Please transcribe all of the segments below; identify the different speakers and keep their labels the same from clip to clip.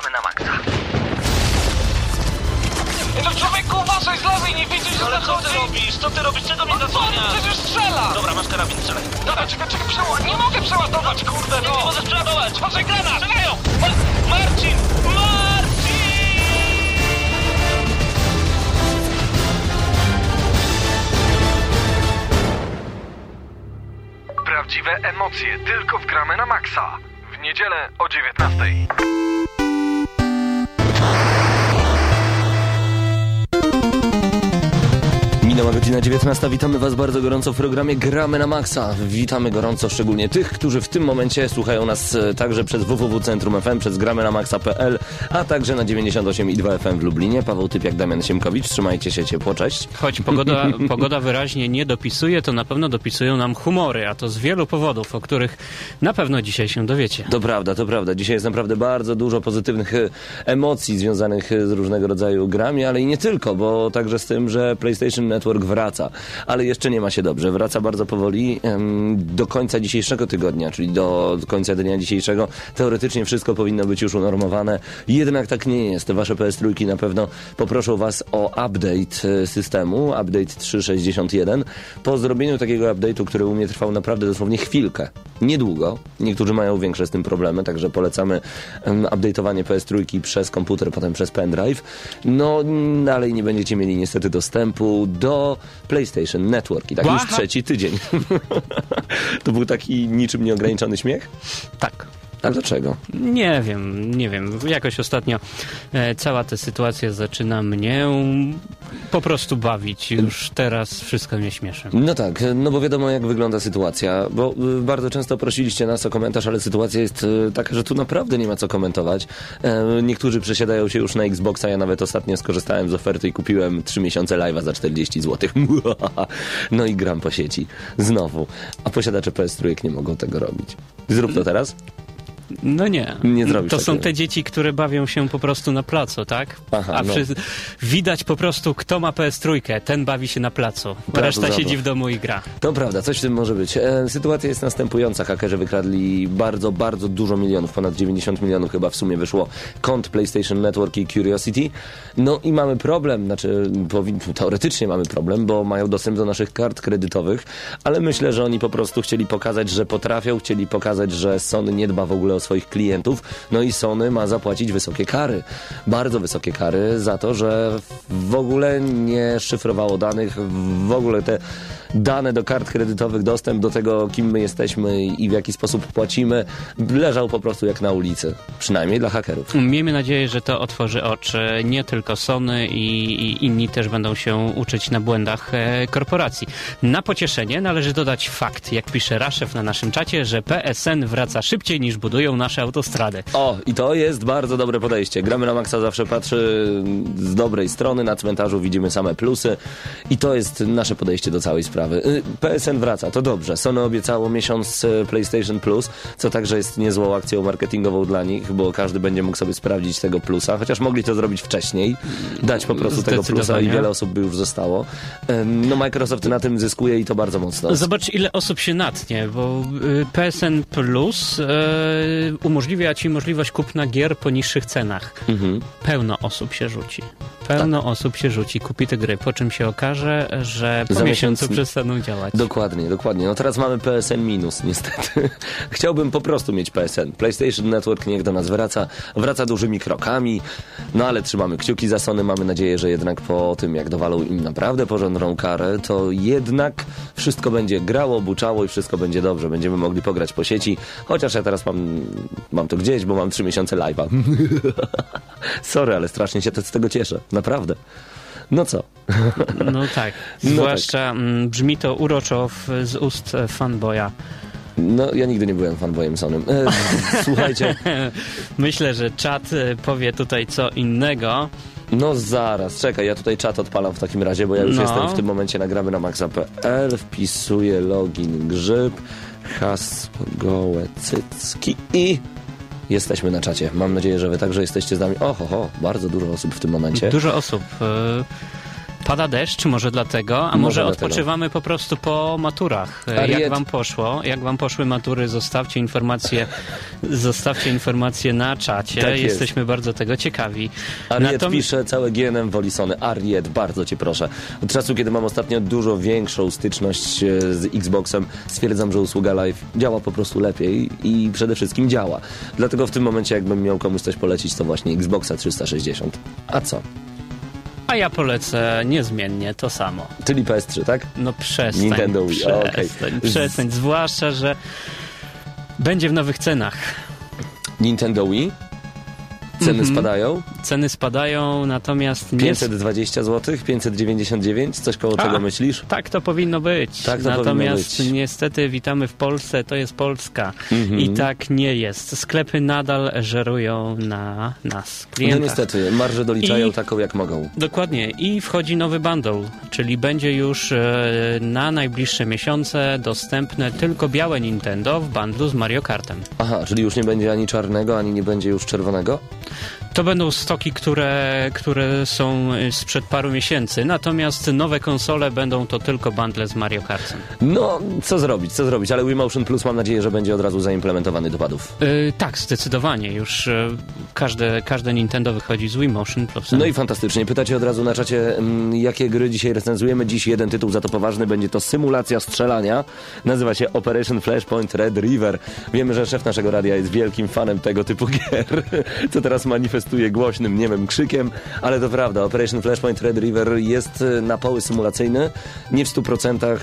Speaker 1: gramy na maksa.
Speaker 2: To człowieku, uważaj z lewej, nie widzisz, że
Speaker 3: Ale co ty
Speaker 2: zachodzi?
Speaker 3: robisz? Co ty robisz? Czego mnie
Speaker 2: No co,
Speaker 3: zasłaniasz?
Speaker 2: przecież strzela!
Speaker 3: Dobra, masz karabin, strzelaj.
Speaker 2: Dobra, czekaj, czekaj, przeładować. Nie mogę przeładować, kurde,
Speaker 3: Nie,
Speaker 2: no!
Speaker 3: nie możesz przeładować!
Speaker 2: Uważaj, granat!
Speaker 3: Strzelają! Ma Marcin! Marcin!
Speaker 1: Prawdziwe emocje tylko w gramy na maksa. W niedzielę o 19.
Speaker 4: Minęła godzina 19. Witamy Was bardzo gorąco w programie Gramy na Maxa. Witamy gorąco szczególnie tych, którzy w tym momencie słuchają nas e, także przez www.centrum FM, przez gramy na maxa.pl, a także na 98,2 FM w Lublinie. Paweł Typiak, Damian Siemkowicz. Trzymajcie się ciepło, cześć.
Speaker 5: Choć pogoda, pogoda wyraźnie nie dopisuje, to na pewno dopisują nam humory, a to z wielu powodów, o których na pewno dzisiaj się dowiecie.
Speaker 4: To prawda, to prawda. Dzisiaj jest naprawdę bardzo dużo pozytywnych e, emocji związanych e, z różnego rodzaju grami, ale i nie tylko, bo także z tym, że PlayStation Network wraca. Ale jeszcze nie ma się dobrze. Wraca bardzo powoli. Do końca dzisiejszego tygodnia, czyli do końca dnia dzisiejszego, teoretycznie wszystko powinno być już unormowane. Jednak tak nie jest. Wasze PS3 na pewno poproszą Was o update e, systemu, update 3.61. Po zrobieniu takiego update'u, który u mnie trwał naprawdę dosłownie chwilkę, niedługo, niektórzy mają większe z tym problemy, także polecamy update'owanie PS3 przez komputer, potem przez pendrive. No, dalej nie będziecie mieli niestety dostępu do PlayStation Network i tak już
Speaker 5: Łaha.
Speaker 4: trzeci tydzień. to był taki niczym nieograniczony śmiech?
Speaker 5: Tak.
Speaker 4: A dlaczego?
Speaker 5: Nie wiem, nie wiem. Jakoś ostatnio e, cała ta sytuacja zaczyna mnie po prostu bawić. Już teraz wszystko mnie śmieszy.
Speaker 4: No tak, no bo wiadomo jak wygląda sytuacja, bo y, bardzo często prosiliście nas o komentarz, ale sytuacja jest y, taka, że tu naprawdę nie ma co komentować. E, Niektórzy przesiadają się już na Xboxa, ja nawet ostatnio skorzystałem z oferty i kupiłem 3 miesiące live'a za 40 zł. No i gram po sieci. Znowu. A posiadacze PS3 nie mogą tego robić. Zrób to teraz?
Speaker 5: No nie.
Speaker 4: Nie zrobisz
Speaker 5: To są
Speaker 4: takiego.
Speaker 5: te dzieci, które bawią się po prostu na placu, tak?
Speaker 4: Aha,
Speaker 5: A
Speaker 4: no.
Speaker 5: przy... widać po prostu, kto ma PS3, ten bawi się na placu.
Speaker 4: Placu
Speaker 5: Reszta
Speaker 4: zabaw.
Speaker 5: siedzi w domu i gra.
Speaker 4: To prawda, coś w tym może być. E, sytuacja jest następująca. Hakerzy wykradli bardzo, bardzo dużo milionów, ponad 90 milionów chyba w sumie wyszło kont PlayStation Network i Curiosity. No i mamy problem, znaczy teoretycznie mamy problem, bo mają dostęp do naszych kart kredytowych, ale myślę, że oni po prostu chcieli pokazać, że potrafią, chcieli pokazać, że Sony nie dba w ogóle swoich klientów, no i Sony ma zapłacić wysokie kary. Bardzo wysokie kary za to, że w ogóle nie szyfrowało danych, w ogóle te dane do kart kredytowych, dostęp do tego, kim my jesteśmy i w jaki sposób płacimy, leżał po prostu jak na ulicy. Przynajmniej dla hakerów.
Speaker 5: Miejmy nadzieję, że to otworzy oczy nie tylko Sony i, i inni też będą się uczyć na błędach e, korporacji. Na pocieszenie należy dodać fakt, jak pisze Raszew na naszym czacie, że PSN wraca szybciej niż budują nasze autostrady.
Speaker 4: O, i to jest bardzo dobre podejście. Gramy na Maxa zawsze patrzy z dobrej strony, na cmentarzu widzimy same plusy i to jest nasze podejście do całej sprawy. Y, PSN wraca, to dobrze. Sony obiecało miesiąc y, PlayStation Plus, co także jest niezłą akcją marketingową dla nich, bo każdy będzie mógł sobie sprawdzić tego plusa, chociaż mogli to zrobić wcześniej, dać po prostu tego plusa i wiele osób by już zostało. No Microsoft na tym zyskuje i to bardzo mocno.
Speaker 5: Zobacz, ile osób się natnie, bo y, PSN Plus umożliwia ci możliwość kupna gier po niższych cenach.
Speaker 4: Mhm.
Speaker 5: Pełno osób się rzuci. Pełno osób się rzuci, kupi te gry, po czym się okaże, że po
Speaker 4: Za
Speaker 5: miesiącu
Speaker 4: miesiąc-
Speaker 5: przestaną działać.
Speaker 4: Dokładnie, dokładnie. No teraz mamy PSN minus, niestety. Chciałbym po prostu mieć PSN. PlayStation Network niech do nas wraca. Wraca dużymi krokami. No ale trzymamy kciuki za Sony. Mamy nadzieję, że jednak po tym, jak dowalą im naprawdę porządną karę, to jednak wszystko będzie grało, buczało i wszystko będzie dobrze. Będziemy mogli pograć po sieci. Chociaż ja teraz mam, mam to gdzieś, bo mam trzy miesiące live'a. Sorry, ale strasznie się z tego cieszę. Naprawdę. No co?
Speaker 5: No tak.
Speaker 4: No
Speaker 5: Zwłaszcza mm, brzmi to uroczo w, z ust e, fanboya.
Speaker 4: No, ja nigdy nie byłem fanboyem Sonym. E, słuchajcie,
Speaker 5: Myślę, że czat e, powie tutaj co innego.
Speaker 4: No zaraz, czekaj, ja tutaj czat odpalam w takim razie, bo ja już
Speaker 5: No.
Speaker 4: jestem w tym momencie nagramy na maxa.pl, wpisuję login grzyb, hasło gołe cycki i jesteśmy na czacie. Mam nadzieję, że wy także jesteście z nami. Oho, ho, bardzo dużo osób w tym momencie.
Speaker 5: Dużo osób. Pada deszcz, może dlatego, a może,
Speaker 4: Może dlatego.
Speaker 5: odpoczywamy po prostu po maturach.
Speaker 4: Ariet.
Speaker 5: Jak wam poszło? Jak wam poszły matury? Zostawcie informacje, zostawcie informacje na czacie.
Speaker 4: Tak jest.
Speaker 5: Jesteśmy bardzo tego ciekawi.
Speaker 4: Ariet
Speaker 5: Natom-
Speaker 4: pisze całe GNM woli Sony. Ariet, bardzo cię proszę. Od czasu, kiedy mam ostatnio dużo większą styczność e, z Xboxem, stwierdzam, że usługa Live działa po prostu lepiej i przede wszystkim działa. Dlatego w tym momencie, jakbym miał komuś coś polecić, to właśnie Xboxa 360. A co?
Speaker 5: A ja polecę niezmiennie to samo.
Speaker 4: Czyli PS3, tak?
Speaker 5: No przestań.
Speaker 4: Nintendo Wii, o, okej.
Speaker 5: przestań, przestań. Zwłaszcza, że będzie w nowych cenach.
Speaker 4: Nintendo Wii? Ceny spadają?
Speaker 5: Ceny spadają, natomiast nie...
Speaker 4: 520 zł? 599? Coś koło
Speaker 5: A.
Speaker 4: tego myślisz?
Speaker 5: Tak to powinno być.
Speaker 4: Tak to
Speaker 5: Natomiast
Speaker 4: powinno być.
Speaker 5: niestety witamy w Polsce, to jest Polska.
Speaker 4: Mhm.
Speaker 5: I tak nie jest. Sklepy nadal żerują na nas,
Speaker 4: No
Speaker 5: klientach.
Speaker 4: niestety, marże doliczają
Speaker 5: I-
Speaker 4: taką jak mogą.
Speaker 5: Dokładnie. I wchodzi nowy bundle, czyli będzie już e, na najbliższe miesiące dostępne tylko białe Nintendo w bundlu z Mario Kartem.
Speaker 4: Aha, czyli już nie będzie ani czarnego, ani nie będzie już czerwonego?
Speaker 5: To będą stoki, które, które są e, sprzed paru miesięcy, natomiast nowe konsole będą to tylko bundle z Mario Kartem.
Speaker 4: No, co zrobić, co zrobić, ale Wii Motion Plus mam nadzieję, że będzie od razu zaimplementowany do padów.
Speaker 5: Yy, tak, zdecydowanie. Już e, każde, każde Nintendo wychodzi z Wii Motion Plusem.
Speaker 4: No i fantastycznie. Pytacie od razu na czacie, mm, jakie gry dzisiaj recenzujemy. Dziś jeden tytuł za to poważny, będzie to symulacja strzelania. Nazywa się Operation Flashpoint Red River. Wiemy, że szef naszego radia jest wielkim fanem tego typu gier, co teraz manifestuje głośnym, nie wiem, krzykiem, ale to prawda. Operation Flashpoint Red River jest e, na poły symulacyjny. Nie w 100%, e,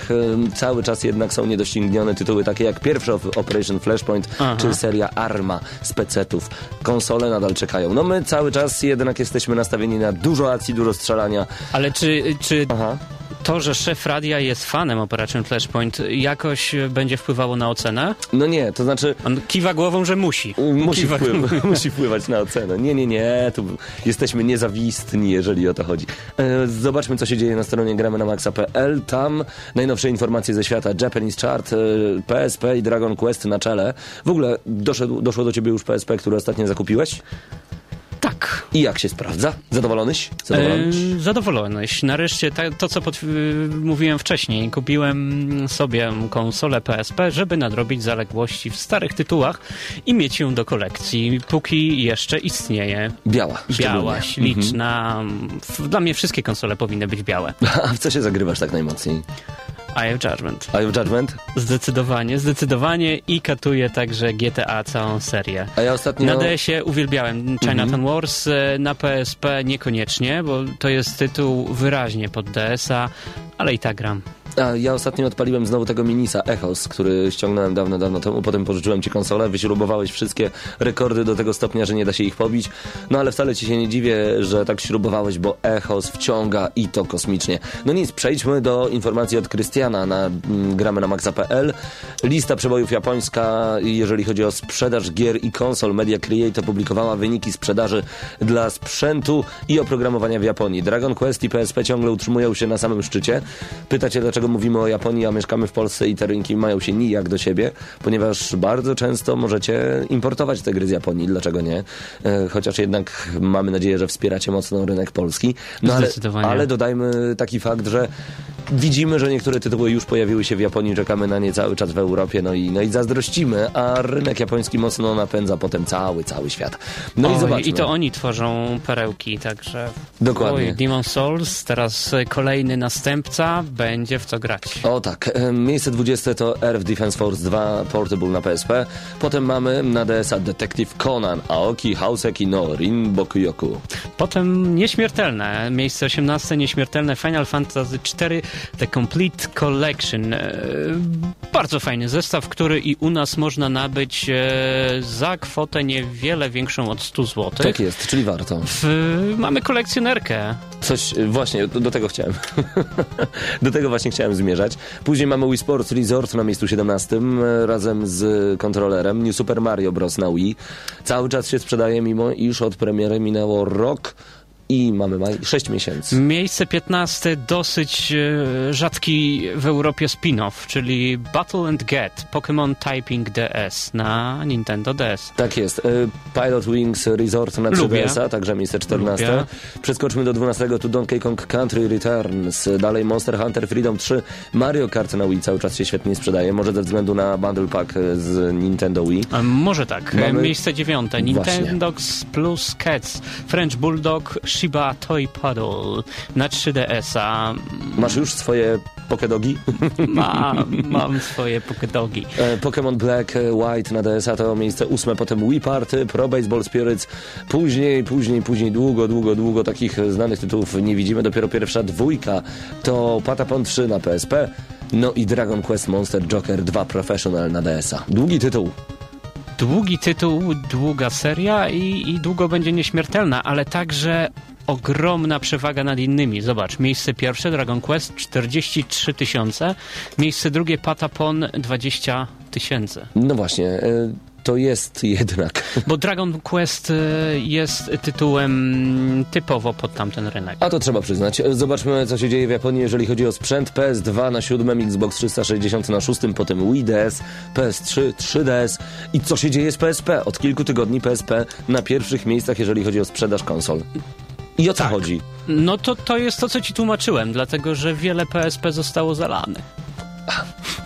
Speaker 4: cały czas jednak są niedoścignione tytuły takie jak pierwszy op- Operation Flashpoint,
Speaker 5: Aha.
Speaker 4: czy seria Arma z pecetów. Konsole nadal czekają. No my cały czas jednak jesteśmy nastawieni na dużo akcji, dużo strzelania.
Speaker 5: Ale czy, czy
Speaker 4: Aha.
Speaker 5: To, że szef radia jest fanem Operation Flashpoint jakoś będzie wpływało na ocenę?
Speaker 4: No nie, to znaczy
Speaker 5: On kiwa głową, że musi.
Speaker 4: musi,
Speaker 5: Kiwa
Speaker 4: wpływ, musi wpływać na ocenę. Nie, nie, nie, tu jesteśmy niezawistni, jeżeli o to chodzi. E, Zobaczmy, co się dzieje na stronie gramy na maxa.pl. Tam najnowsze informacje ze świata. Japanese Chart, e, PSP i Dragon Quest na czele. W ogóle doszedł, doszło do ciebie już PSP, które ostatnio zakupiłeś?
Speaker 5: Tak.
Speaker 4: I jak się sprawdza? Zadowolonyś? Zadowolonyś?
Speaker 5: E, zadowolonyś. Nareszcie ta, to, co pod, y, mówiłem wcześniej. Kupiłem sobie konsolę PSP, żeby nadrobić zaległości w starych tytułach i mieć ją do kolekcji, póki jeszcze istnieje.
Speaker 4: Biała.
Speaker 5: Biała,
Speaker 4: szczególnie.
Speaker 5: śliczna. F- Dla mnie wszystkie konsole powinny być białe.
Speaker 4: A w co się zagrywasz tak najmocniej?
Speaker 5: Eye of Judgment.
Speaker 4: Eye of Judgment?
Speaker 5: Zdecydowanie, zdecydowanie i katuje także GTA całą serię.
Speaker 4: A ja ostatnio...
Speaker 5: Na DS-ie uwielbiałem Chinatown Wars, e, na PSP niekoniecznie, bo to jest tytuł wyraźnie pod DS-a, ale i tak gram.
Speaker 4: A ja ostatnio odpaliłem znowu tego Minisa Echos, który ściągnąłem dawno, dawno temu. Potem pożyczyłem ci konsolę, wyśrubowałeś wszystkie rekordy do tego stopnia, że nie da się ich pobić. No ale wcale ci się nie dziwię, że tak śrubowałeś, bo Echos wciąga i to kosmicznie. No nic, przejdźmy do informacji od Krystiana na mm, gramy na maxa.pl. Lista przebojów japońska, jeżeli chodzi o sprzedaż gier i konsol. Media Create opublikowała wyniki sprzedaży dla sprzętu i oprogramowania w Japonii. Dragon Quest i PSP ciągle utrzymują się na samym szczycie. Pytacie, dlaczego mówimy o Japonii, a mieszkamy w Polsce i te rynki mają się nijak do siebie, ponieważ bardzo często możecie importować te gry z Japonii. Dlaczego nie? E, Chociaż jednak mamy nadzieję, że wspieracie mocno rynek polski. No ale, ale dodajmy taki fakt, że widzimy, że niektóre tytuły już pojawiły się w Japonii, czekamy na nie cały czas w Europie, no i, no i zazdrościmy, a rynek japoński mocno napędza potem cały, cały świat. No i
Speaker 5: Oj,
Speaker 4: zobaczmy.
Speaker 5: I to oni tworzą perełki, także...
Speaker 4: Dokładnie.
Speaker 5: Oj, Demon Souls, teraz kolejny następca, będzie w co grać.
Speaker 4: O tak, e, miejsce 20 to Earth Defense Force 2 Portable na PSP. Potem mamy na DS-a Detective Conan, Aoki Hauseki no Rin Bokuyoku.
Speaker 5: Potem nieśmiertelne, miejsce 18, nieśmiertelne Final Fantasy IV The Complete Collection. E, bardzo fajny zestaw, który i u nas można nabyć e, za kwotę niewiele większą od 100 zł.
Speaker 4: Tak jest, czyli warto.
Speaker 5: W, mamy kolekcjonerkę.
Speaker 4: Coś, właśnie, do tego chciałem. do tego właśnie chciałem zmierzać. Później mamy Wii Sports Resort na miejscu 17 e, razem z kontrolerem. New Super Mario Bros. na Wii. Cały czas się sprzedaje, mimo iż od premiery minęło rok i mamy maj, 6 miesięcy.
Speaker 5: Miejsce 15 dosyć e, rzadki w Europie spin-off, czyli Battle and Get Pokémon Typing DS na Nintendo DS.
Speaker 4: Tak jest. Y, Pilot Wings Resort na
Speaker 5: Lubię.
Speaker 4: 3DS-a, także miejsce 14.
Speaker 5: Lubię.
Speaker 4: Przeskoczmy do 12. Tu Donkey Kong Country Returns. Dalej Monster Hunter Freedom 3. Mario Kart na Wii cały czas się świetnie sprzedaje. Może ze względu na Bundle Pack z Nintendo Wii.
Speaker 5: A może tak. E,
Speaker 4: Mamy-
Speaker 5: Miejsce dziewiąte.
Speaker 4: Właśnie.
Speaker 5: Nintendox plus Cats French Bulldog Shiba Toy Paddle na 3DS-a.
Speaker 4: Masz już swoje Pokedogi?
Speaker 5: Mam, mam swoje pokedogi.
Speaker 4: E, Pokémon Black, e, White na DS-a to miejsce ósme, potem Wii Party, Pro Baseball Spirits, później, później, później, długo, długo, długo takich znanych tytułów nie widzimy, dopiero pierwsza dwójka to Patapon 3 na PSP, no i Dragon Quest Monster Joker 2 Professional na DS-a. Długi tytuł.
Speaker 5: Długi tytuł, długa seria i, i długo będzie nieśmiertelna, ale także ogromna przewaga nad innymi. Zobacz, miejsce pierwsze Dragon Quest 43 tysiące, miejsce drugie Patapon 20 tysięcy.
Speaker 4: No właśnie, e, to jest jednak.
Speaker 5: Bo Dragon Quest e, jest tytułem typowo pod tamten rynek.
Speaker 4: A to trzeba przyznać. Zobaczmy, co się dzieje w Japonii, jeżeli chodzi o sprzęt. PS2 na siódmym, Xbox 360 na szóstym, potem Wii DS, PS3, 3DS. I co się dzieje z PSP? Od kilku tygodni PSP na pierwszych miejscach, jeżeli chodzi o sprzedaż konsol. I o co chodzi?
Speaker 5: No to, to jest to, co ci tłumaczyłem, dlatego że wiele PSP zostało zalane.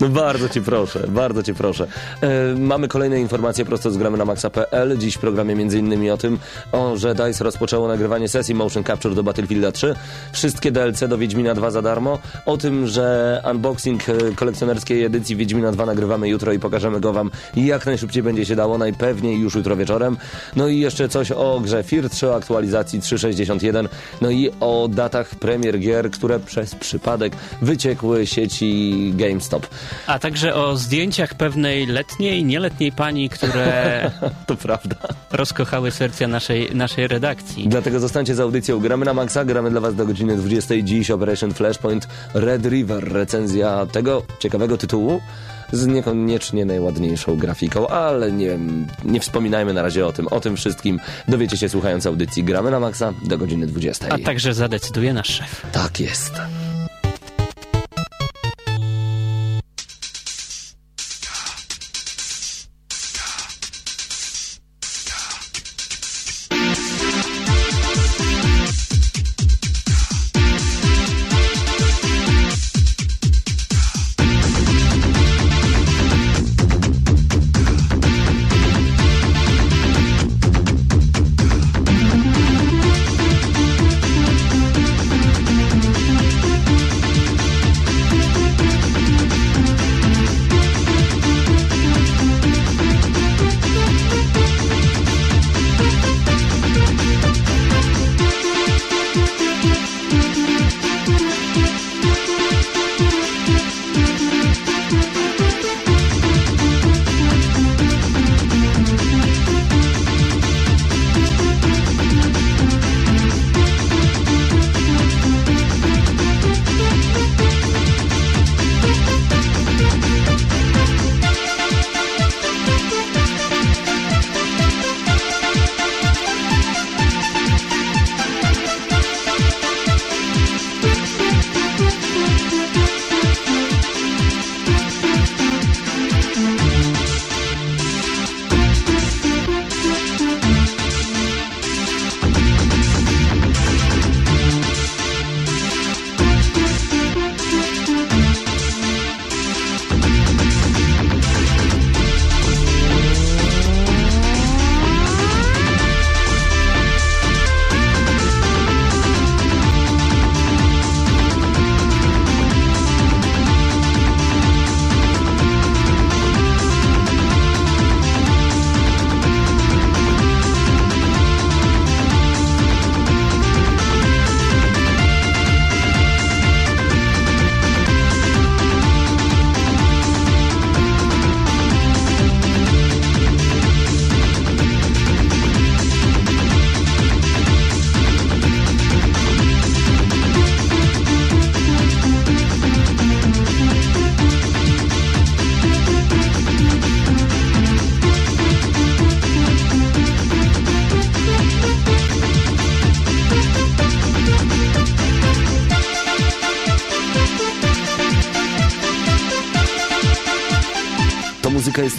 Speaker 4: No bardzo cię proszę, bardzo cię proszę. E, mamy kolejne informacje prosto z gramy na maxa.pl. Dziś w programie innymi o tym, o, że DICE rozpoczęło nagrywanie sesji Motion Capture do Battlefielda 3. Wszystkie DLC do Wiedźmina 2 za darmo. O tym, że unboxing e, kolekcjonerskiej edycji Wiedźmina 2 nagrywamy jutro i pokażemy go wam jak najszybciej będzie się dało, najpewniej już jutro wieczorem. No i jeszcze coś o grze FIR 3, o aktualizacji 3.61, no i o datach premier gier, które przez przypadek wyciekły sieci GameStop.
Speaker 5: A także o zdjęciach pewnej letniej, nieletniej pani, które
Speaker 4: To prawda.
Speaker 5: rozkochały serca naszej, naszej redakcji.
Speaker 4: Dlatego zostańcie z audycją Gramy na Maxa. Gramy dla Was do godziny 20. Dziś Operation Flashpoint Red River. Recenzja tego ciekawego tytułu z niekoniecznie najładniejszą grafiką, ale nie, nie wspominajmy na razie o tym. O tym wszystkim dowiecie się słuchając audycji Gramy na Maxa do godziny 20.
Speaker 5: A także zadecyduje nasz szef.
Speaker 4: Tak jest.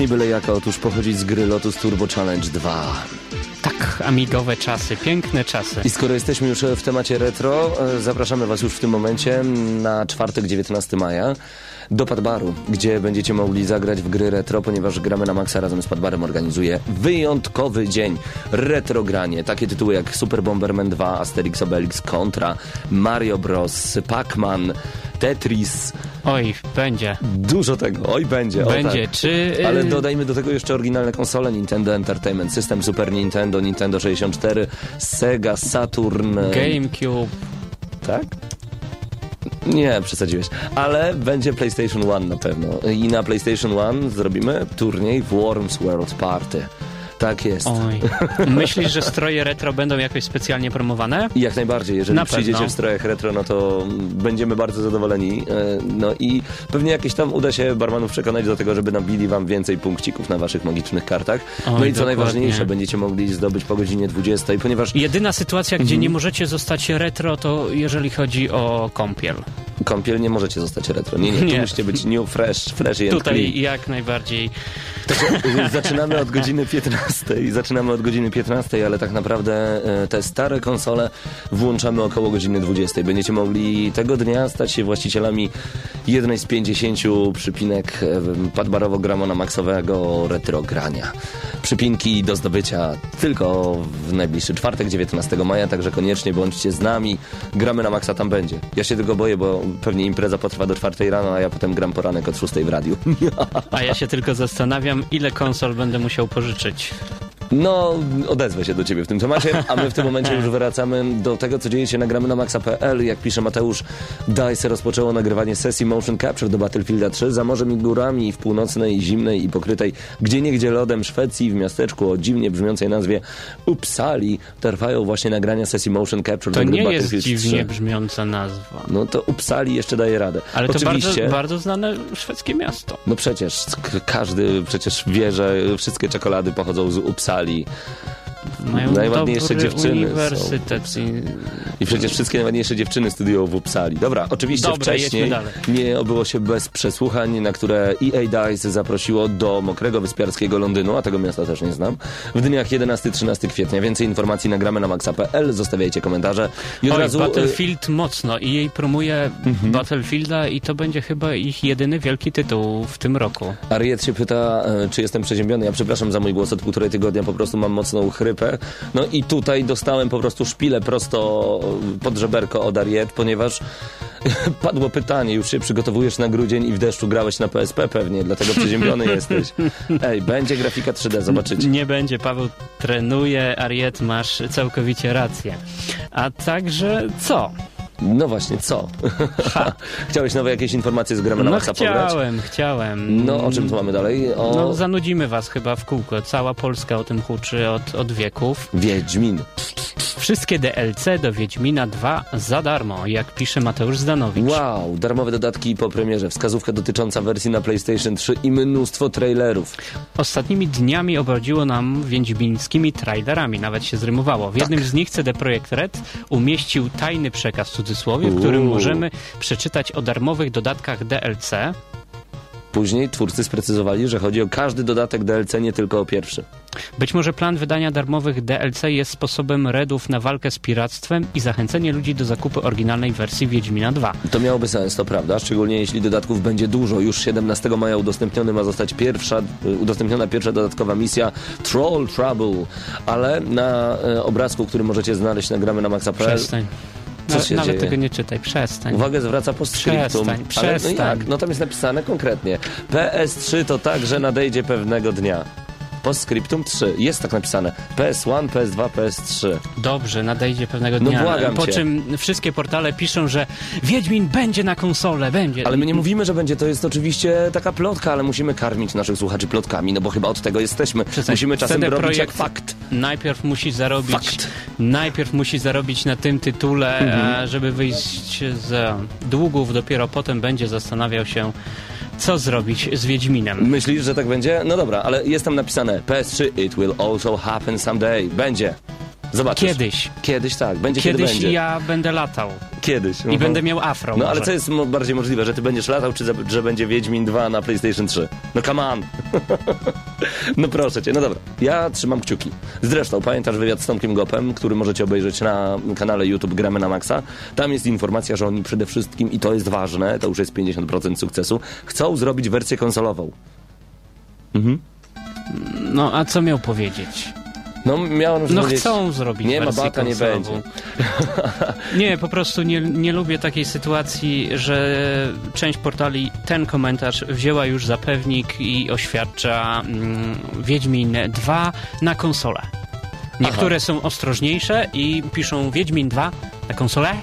Speaker 4: Nie byle jaka, otóż pochodzi z gry Lotus Turbo Challenge 2.
Speaker 5: Tak, amigowe czasy, piękne czasy.
Speaker 4: I skoro jesteśmy już w temacie retro, e, zapraszamy Was już w tym momencie na czwartek 19 maja do Padbaru, gdzie będziecie mogli zagrać w gry retro, ponieważ gramy na Maxa razem z Padbarem organizuje wyjątkowy dzień retro granie. Takie tytuły jak Super Bomberman 2, Asterix Obelix, Contra, Mario Bros, Pac-Man, Tetris,
Speaker 5: Oj, będzie.
Speaker 4: dużo tego. Oj, będzie.
Speaker 5: Będzie.
Speaker 4: O, tak.
Speaker 5: Czy. y,
Speaker 4: Ale dodajmy do tego jeszcze oryginalne konsole Nintendo Entertainment System, Super Nintendo, Nintendo 64, Sega, Saturn. e,
Speaker 5: GameCube.
Speaker 4: Tak? Nie, przesadziłeś. Ale będzie PlayStation One na pewno. I na PlayStation One zrobimy turniej Worms World Party. Tak jest.
Speaker 5: Oj. Myślisz, że stroje retro będą jakoś specjalnie promowane?
Speaker 4: Jak najbardziej, jeżeli
Speaker 5: Na
Speaker 4: przyjdziecie
Speaker 5: pewno.
Speaker 4: w strojach retro, no to będziemy bardzo zadowoleni. E, No i pewnie jakieś tam uda się barmanów przekonać do tego, żeby nabili wam więcej punkcików na waszych magicznych kartach. no
Speaker 5: Oj,
Speaker 4: i co
Speaker 5: dokładnie.
Speaker 4: najważniejsze, będziecie mogli zdobyć po godzinie 20, ponieważ
Speaker 5: Jedyna sytuacja,
Speaker 4: Mhm.
Speaker 5: gdzie nie możecie zostać retro, to jeżeli chodzi o kąpiel.
Speaker 4: Kąpiel nie możecie zostać retro. Nie, nie,
Speaker 5: Nie.
Speaker 4: musicie być new, fresh, fresh and
Speaker 5: Tutaj
Speaker 4: clean.
Speaker 5: jak najbardziej.
Speaker 4: Zaczynamy od godziny 15. Zaczynamy od godziny 15, ale tak naprawdę e, te stare konsole włączamy około godziny 20. Będziecie mogli tego dnia stać się właścicielami jednej z 50 przypinek e, padbarowo-gramona maxowego retro grania. Przypinki do zdobycia tylko w najbliższy czwartek, 19 maja, także koniecznie bądźcie z nami. Gramy na maksa, tam będzie. Ja się tego boję, bo pewnie impreza potrwa do 4 rano, a ja potem gram poranek od 6 w radiu.
Speaker 5: A ja się tylko zastanawiam, ile konsol będę musiał pożyczyć.
Speaker 4: No, odezwę się do ciebie w tym temacie, a my w tym momencie już wracamy do tego, co dzieje się na gramy na maxa.pl. Jak pisze Mateusz, DICE rozpoczęło nagrywanie sesji Motion Capture do Battlefielda 3 za morzem i górami w północnej, zimnej i pokrytej gdzie niegdzie lodem Szwecji w miasteczku o dziwnie brzmiącej nazwie Uppsali trwają właśnie nagrania sesji Motion Capture
Speaker 5: To
Speaker 4: do gry
Speaker 5: nie jest
Speaker 4: Battlefield
Speaker 5: dziwnie
Speaker 4: 3.
Speaker 5: brzmiąca nazwa.
Speaker 4: No to Uppsali jeszcze daje radę.
Speaker 5: Ale to
Speaker 4: Oczywiście,
Speaker 5: bardzo, bardzo znane szwedzkie miasto.
Speaker 4: no przecież, każdy przecież wie, że wszystkie czekolady pochodzą z Uppsali.
Speaker 5: Mają
Speaker 4: Najładniejsze dziewczyny są
Speaker 5: uniwersytet. i-
Speaker 4: I przecież wszystkie najładniejsze dziewczyny studiują w Uppsali. Dobra, oczywiście
Speaker 5: Dobra,
Speaker 4: wcześniej nie obyło się bez przesłuchań, na które EA DICE zaprosiło do mokrego wyspiarskiego Londynu, a tego miasta też nie znam, w dniach 11-13 kwietnia. Więcej informacji nagramy na maxa.pl, zostawiajcie komentarze. I od
Speaker 5: Oj,
Speaker 4: razu... y, Mhm.
Speaker 5: Battlefield mocno i jej promuje Battlefielda i to będzie chyba ich jedyny wielki tytuł w tym roku.
Speaker 4: Ariet się pyta, e, czy jestem przeziębiony. Ja przepraszam za mój głos od półtorej tygodnia, po prostu mam mocną chrypę. No i tutaj dostałem po prostu szpilę prosto pod żeberko od Ariet, ponieważ padło pytanie, już się przygotowujesz na grudzień i w deszczu grałeś na PSP pewnie, dlatego przeziębiony jesteś. Ej, będzie grafika 3D, zobaczycie.
Speaker 5: Nie będzie, Paweł trenuje, Ariet, masz całkowicie rację. A także co?
Speaker 4: No właśnie, co? Chciałeś nowe jakieś informacje z gramy na
Speaker 5: No
Speaker 4: Maxa pograć?
Speaker 5: chciałem, chciałem.
Speaker 4: No, o czym tu mamy dalej? O
Speaker 5: No zanudzimy was chyba w kółko. Cała Polska o tym huczy od, od wieków.
Speaker 4: Wiedźmin.
Speaker 5: Wszystkie DLC do Wiedźmina 2 za darmo, jak pisze Mateusz Zdanowicz.
Speaker 4: Wow, darmowe dodatki po premierze, wskazówka dotycząca wersji na PlayStation 3 i mnóstwo trailerów.
Speaker 5: Ostatnimi dniami obrodziło nam wiedźmińskimi trailerami, nawet się zrymowało. W jednym z nich CD Projekt Red umieścił tajny przekaz w cudzysłowie, w którym
Speaker 4: Uuu.
Speaker 5: możemy przeczytać o darmowych dodatkach DLC.
Speaker 4: Później twórcy sprecyzowali, że chodzi o każdy dodatek DLC, nie tylko o pierwszy.
Speaker 5: Być może plan wydania darmowych DLC jest sposobem Redów na walkę z piractwem i zachęcenie ludzi do zakupu oryginalnej wersji Wiedźmina 2.
Speaker 4: To miałoby sens, to prawda, szczególnie jeśli dodatków będzie dużo. Już 17 maja udostępniony ma zostać pierwsza, y, udostępniona pierwsza dodatkowa misja Troll Trouble, ale na e, obrazku, który możecie znaleźć na gramy na maxa.pl
Speaker 5: Przestań.
Speaker 4: Co się
Speaker 5: Nawet
Speaker 4: dzieje?
Speaker 5: tego nie czytaj, przestań.
Speaker 4: Uwagę zwraca postscriptum.
Speaker 5: Przestań,
Speaker 4: Ale no
Speaker 5: przestań.
Speaker 4: jak? No tam jest napisane konkretnie. PS3 to także nadejdzie pewnego dnia. Postscriptum 3. Jest tak napisane. PS1, PS2, PS3.
Speaker 5: Dobrze, nadejdzie pewnego
Speaker 4: No
Speaker 5: dnia.
Speaker 4: błagam
Speaker 5: po
Speaker 4: cię.
Speaker 5: czym wszystkie portale piszą, że Wiedźmin będzie na konsolę, będzie.
Speaker 4: Ale my nie mówimy, że będzie. To jest oczywiście taka plotka, ale musimy karmić naszych słuchaczy plotkami, no bo chyba od tego jesteśmy.
Speaker 5: Przestań.
Speaker 4: Musimy czasem
Speaker 5: CD
Speaker 4: robić jak fakt.
Speaker 5: Najpierw musi zarobić.
Speaker 4: Fakt.
Speaker 5: Najpierw musi zarobić na tym tytule,
Speaker 4: Mhm.
Speaker 5: a żeby wyjść z długów, dopiero potem będzie zastanawiał się, co zrobić z Wiedźminem.
Speaker 4: Myślisz, że tak będzie? No dobra, ale jest tam napisane PS3, it will also happen someday. Będzie. Zobaczysz.
Speaker 5: Kiedyś.
Speaker 4: Kiedyś tak, będzie kiedy
Speaker 5: Kiedyś
Speaker 4: będzie.
Speaker 5: ja będę latał
Speaker 4: Kiedyś.
Speaker 5: i
Speaker 4: Mhm.
Speaker 5: będę miał afro
Speaker 4: No ale
Speaker 5: może.
Speaker 4: co jest bardziej możliwe, że ty będziesz latał, czy że będzie Wiedźmin 2 na PlayStation 3? No come on! no proszę cię, no dobra. Ja trzymam kciuki. Zresztą pamiętasz wywiad z Tomkiem Gopem, który możecie obejrzeć na kanale YouTube Gramy na Maxa? Tam jest informacja, że oni przede wszystkim, i to jest ważne, to już jest 50% sukcesu, chcą zrobić wersję konsolową.
Speaker 5: No a co miał powiedzieć?
Speaker 4: No miałem
Speaker 5: No
Speaker 4: powiedzieć...
Speaker 5: chcą zrobić
Speaker 4: Nie ma bata, nie będzie.
Speaker 5: Nie, po prostu nie, nie lubię takiej sytuacji, że część portali ten komentarz wzięła już za pewnik i oświadcza mm, Wiedźmin 2 na konsolę. Niektóre są ostrożniejsze i piszą Wiedźmin 2 na konsolę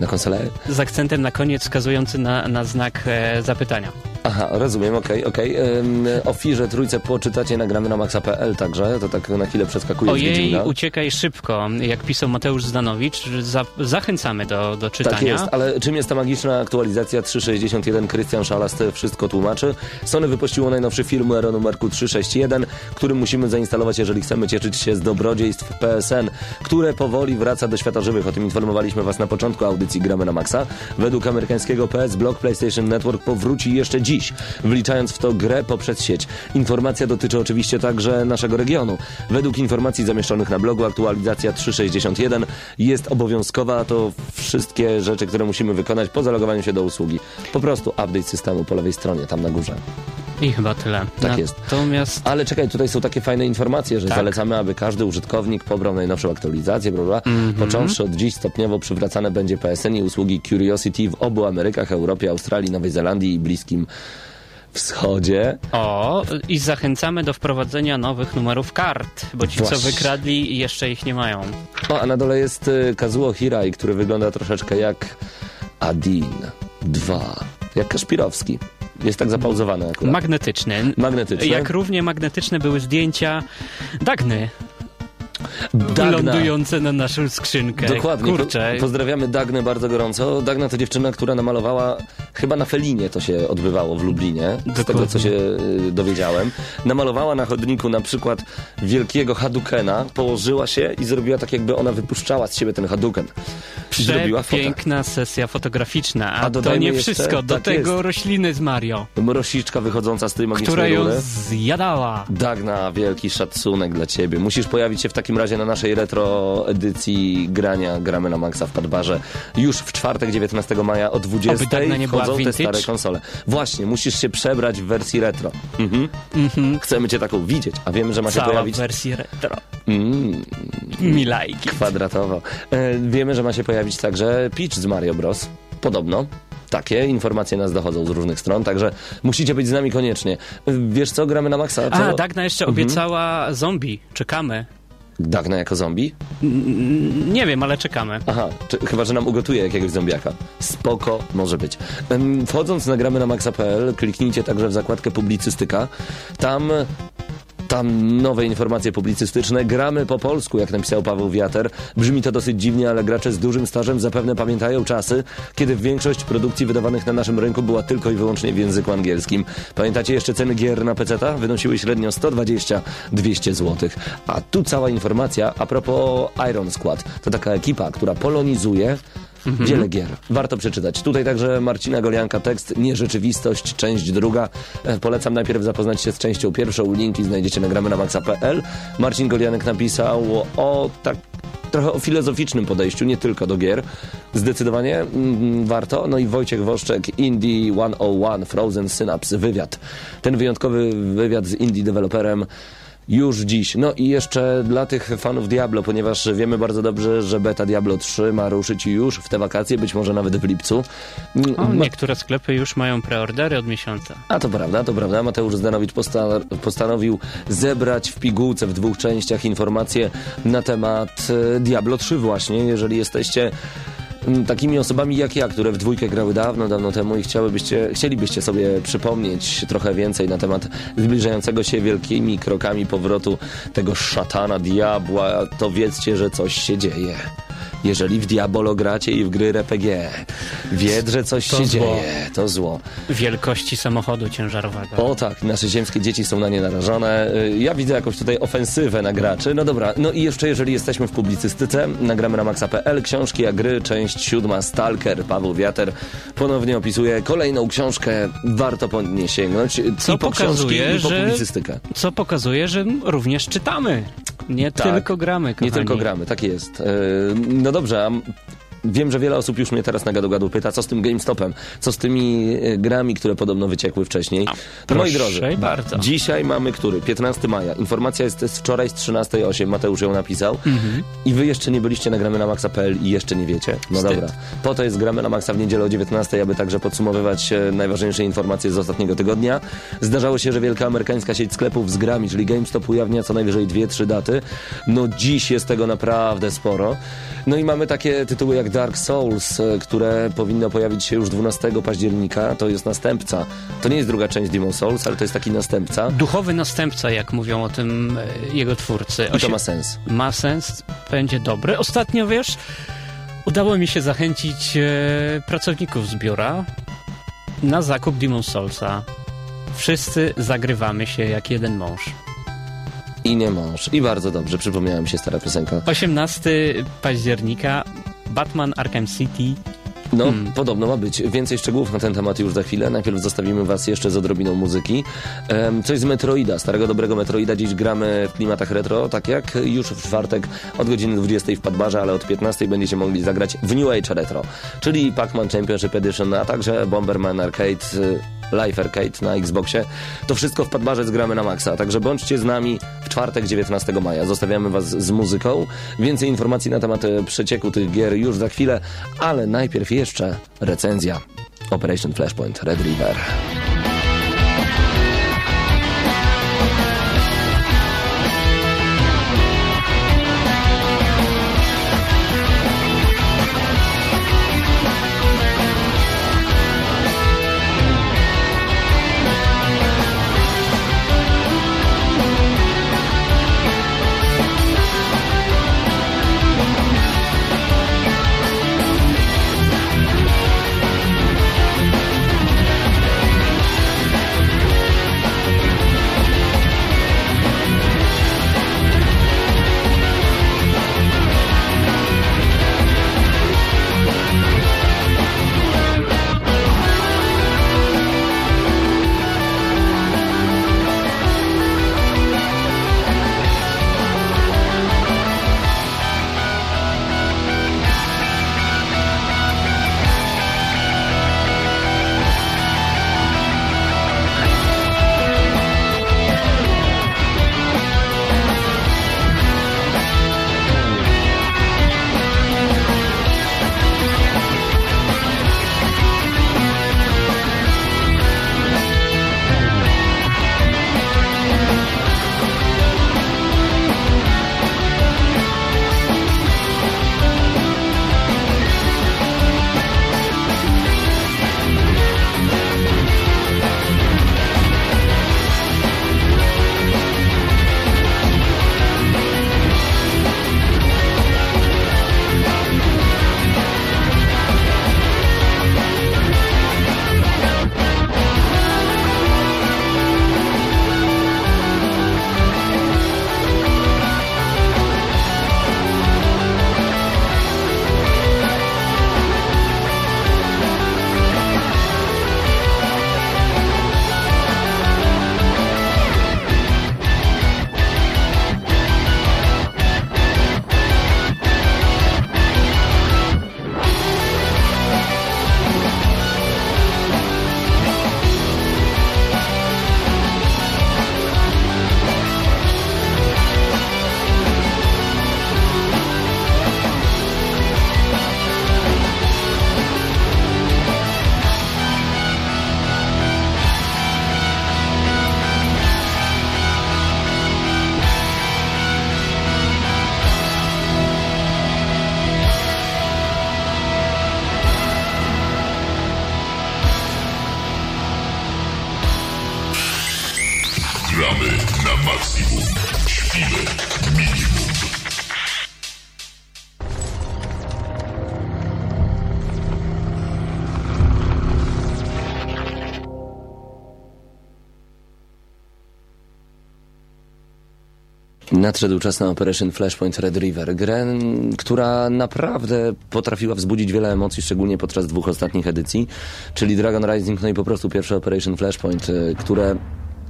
Speaker 4: Na konsolę?
Speaker 5: z akcentem na koniec wskazujący na, na znak e, zapytania.
Speaker 4: Aha, rozumiem, okej, okej. Ym, O Firze Trójce poczytacie nagramy na maxa.pl także, to tak na chwilę przeskakuje z
Speaker 5: Ojej,
Speaker 4: Wiedźmina.
Speaker 5: uciekaj szybko, jak pisał Mateusz Zdanowicz, za, zachęcamy do, do czytania.
Speaker 4: Tak jest, ale czym jest ta magiczna aktualizacja 3.61? Krystian Szalast wszystko tłumaczy. Sony wypuściło najnowszy firmware o numerku 361, który musimy zainstalować, jeżeli chcemy cieszyć się z dobrodziejstw PSN, które powoli wraca do świata żywych. O tym informowaliśmy Was na początku audycji Gramy na Maxa. Według amerykańskiego PS Block PlayStation Network powróci jeszcze dziś, wliczając w to grę poprzez sieć. Informacja dotyczy oczywiście także naszego regionu. Według informacji zamieszczonych na blogu aktualizacja 361 jest obowiązkowa, to wszystkie rzeczy, które musimy wykonać po zalogowaniu się do usługi. Po prostu update systemu po lewej stronie, tam na górze.
Speaker 5: I chyba tyle.
Speaker 4: Tak jest.
Speaker 5: Natomiast
Speaker 4: Ale czekaj, tutaj są takie fajne informacje, że
Speaker 5: Tak.
Speaker 4: zalecamy, aby każdy użytkownik pobrał najnowszą aktualizację, bla, bla.
Speaker 5: Mhm.
Speaker 4: Począwszy od dziś stopniowo przywracane będzie PSN i usługi Curiosity w obu Amerykach, Europie, Australii, Nowej Zelandii i Bliskim Wschodzie.
Speaker 5: O, i zachęcamy do wprowadzenia nowych numerów kart, bo ci, co
Speaker 4: Właśnie.
Speaker 5: wykradli, jeszcze ich nie mają.
Speaker 4: O, a na dole jest y, Kazuo Hirai, który wygląda troszeczkę jak Adin 2, jak Kaszpirowski. Jest tak zapauzowany akurat.
Speaker 5: Magnetyczny.
Speaker 4: Magnetyczny.
Speaker 5: Jak równie magnetyczne były zdjęcia Dagny,
Speaker 4: Dagna.
Speaker 5: lądujące na naszą skrzynkę.
Speaker 4: Dokładnie.
Speaker 5: Kurczę,
Speaker 4: Po, pozdrawiamy Dagnę bardzo gorąco. Dagna to dziewczyna, która namalowała, chyba na Felinie to się odbywało w Lublinie, z tego
Speaker 5: Dokładnie.
Speaker 4: co się y, dowiedziałem. Namalowała na chodniku na przykład wielkiego Hadukena, położyła się i zrobiła tak, jakby ona wypuszczała z siebie ten Haduken. Zrobiła.
Speaker 5: Przepiękna sesja fotograficzna, a,
Speaker 4: A
Speaker 5: to nie
Speaker 4: jeszcze-
Speaker 5: wszystko. Do
Speaker 4: tak
Speaker 5: tego
Speaker 4: jest.
Speaker 5: rośliny z Mario,
Speaker 4: Mrosiczka wychodząca z tej magicznej
Speaker 5: która ją
Speaker 4: rury.
Speaker 5: zjadała.
Speaker 4: Dagna, wielki szacunek dla ciebie. Musisz pojawić się w takim razie na naszej retro edycji grania Gramy na Maxa w Padbarze już w czwartek 19 maja o 20
Speaker 5: Oby Dagna nie
Speaker 4: wchodzą te stare konsole. Właśnie, musisz się przebrać w wersji retro. Mhm. Chcemy cię taką widzieć, a wiemy, że ma się
Speaker 5: Cała
Speaker 4: pojawić
Speaker 5: w wersji retro.
Speaker 4: mm,
Speaker 5: Mi lajki.
Speaker 4: kwadratowo. E, wiemy, że ma się pojawić także Peach z Mario Bros. Podobno. Takie informacje nas dochodzą z różnych stron, także musicie być z nami koniecznie. E, Wiesz co, gramy na maksa?
Speaker 5: A, Dagna jeszcze obiecała zombie. Czekamy.
Speaker 4: Dagna jako zombie?
Speaker 5: N- Nie wiem, ale czekamy.
Speaker 4: Aha, czy, chyba, że nam ugotuje jakiegoś zombiaka. Spoko, może być. Wchodząc na gramy na maxa.pl, kliknijcie także w zakładkę publicystyka. Tam... Tam nowe informacje publicystyczne. Gramy po polsku, jak napisał Paweł Wiater. Brzmi to dosyć dziwnie, ale gracze z dużym stażem zapewne pamiętają czasy, kiedy większość produkcji wydawanych na naszym rynku była tylko i wyłącznie w języku angielskim. Pamiętacie jeszcze ceny gier na PC-ta? Wynosiły średnio 120-200 zł. A tu cała informacja a propos Iron Squad. To taka ekipa, która polonizuje Wiele gier. Warto przeczytać. Tutaj także Marcina Golianka tekst Nierzeczywistość, część druga. E, Polecam najpierw zapoznać się z częścią pierwszą. Linki znajdziecie na gramy na maxa.pl. Marcin Golianek napisał o tak trochę o filozoficznym podejściu, nie tylko do gier. Zdecydowanie mm, warto. No i Wojciech Woszczek, Indie 101, Frozen Synapse, wywiad. Ten wyjątkowy wywiad z indie deweloperem już dziś. No i jeszcze dla tych fanów Diablo, ponieważ wiemy bardzo dobrze, że beta Diablo 3 ma ruszyć już w te wakacje, być może nawet w lipcu.
Speaker 5: O, niektóre sklepy już mają preordery od miesiąca.
Speaker 4: A to prawda, to prawda. Mateusz Zdanowicz posta- postanowił zebrać w pigułce w dwóch częściach informacje na temat e, Diablo 3 właśnie. Jeżeli jesteście takimi osobami jak ja, które w dwójkę grały dawno, dawno temu i chciałybyście, chcielibyście sobie przypomnieć trochę więcej na temat zbliżającego się wielkimi krokami powrotu tego szatana, diabła, to wiedzcie, że coś się dzieje. Jeżeli w Diabolo gracie i w gry RPG, wiedz, że coś
Speaker 5: To
Speaker 4: się
Speaker 5: zło.
Speaker 4: dzieje. To zło.
Speaker 5: Wielkości samochodu ciężarowego.
Speaker 4: O tak, nasze ziemskie dzieci są na nie narażone. Y, Ja widzę jakąś tutaj ofensywę na graczy. No dobra, no i jeszcze jeżeli jesteśmy w publicystyce, nagramy na maxa.pl, książki a gry, część siódma, Stalker, Paweł Wiater ponownie opisuje kolejną książkę, warto po nie sięgnąć.
Speaker 5: Co
Speaker 4: I po
Speaker 5: pokazuje,
Speaker 4: książki, i po
Speaker 5: że-
Speaker 4: publicystykę.
Speaker 5: Co pokazuje, że również czytamy. Nie
Speaker 4: Tak.
Speaker 5: tylko gramy, kochani.
Speaker 4: Nie tylko gramy, tak jest. No dobrze, a wiem, że wiele osób już mnie teraz na gadu-gadu pyta, co z tym GameStopem, co z tymi e, grami, które podobno wyciekły wcześniej. To moi
Speaker 5: proszę
Speaker 4: drodzy,
Speaker 5: bardzo.
Speaker 4: dzisiaj mamy który? 15 maja. Informacja jest z wczoraj z 13.08, Mateusz ją napisał. I wy jeszcze nie byliście na gramy na maxa.pl i jeszcze nie wiecie. No
Speaker 5: Wstyd.
Speaker 4: dobra. Po to jest gramy na maxa w niedzielę o 19.00, aby także podsumowywać e, najważniejsze informacje z ostatniego tygodnia. Zdarzało się, że wielka amerykańska sieć sklepów z grami, czyli GameStop ujawnia co najwyżej dwie, trzy daty. No dziś jest tego naprawdę sporo. No i mamy takie tytuły jak Dark Souls, e, które powinno pojawić się już 12 października. To jest następca. To nie jest druga część Demon Souls, ale to jest taki następca.
Speaker 5: Duchowy następca, jak mówią o tym e, jego twórcy.
Speaker 4: I to ma sens.
Speaker 5: ma sens, będzie dobry. Ostatnio, wiesz, udało mi się zachęcić e, pracowników z biura na zakup Demon Soulsa. Wszyscy zagrywamy się jak jeden mąż.
Speaker 4: I nie mąż. I bardzo dobrze, przypomniała mi się stara piosenka.
Speaker 5: 18 października Batman Arkham City.
Speaker 4: No,
Speaker 5: Hmm.
Speaker 4: podobno ma być. Więcej szczegółów na ten temat już za chwilę. Najpierw zostawimy was jeszcze z odrobiną muzyki. Em, coś z Metroida, starego dobrego Metroida. Dziś gramy w klimatach retro, tak jak już w czwartek od godziny 20 w Padbarze, ale od 15 będziecie mogli zagrać w New Age Retro, czyli Pac-Man Championship Edition, a także Bomberman Arcade, Live Arcade na Xboxie. To wszystko w Padbarze zgramy na maksa, także bądźcie z nami w czwartek 19 maja. Zostawiamy was z muzyką. Więcej informacji na temat e, przecieku tych gier już za chwilę, ale najpierw jeszcze recenzja. Operation Flashpoint Red River. Nadszedł czas na Operation Flashpoint Red River, grę, która naprawdę potrafiła wzbudzić wiele emocji, szczególnie podczas dwóch ostatnich edycji, czyli Dragon Rising, no i po prostu pierwsze Operation Flashpoint, y, które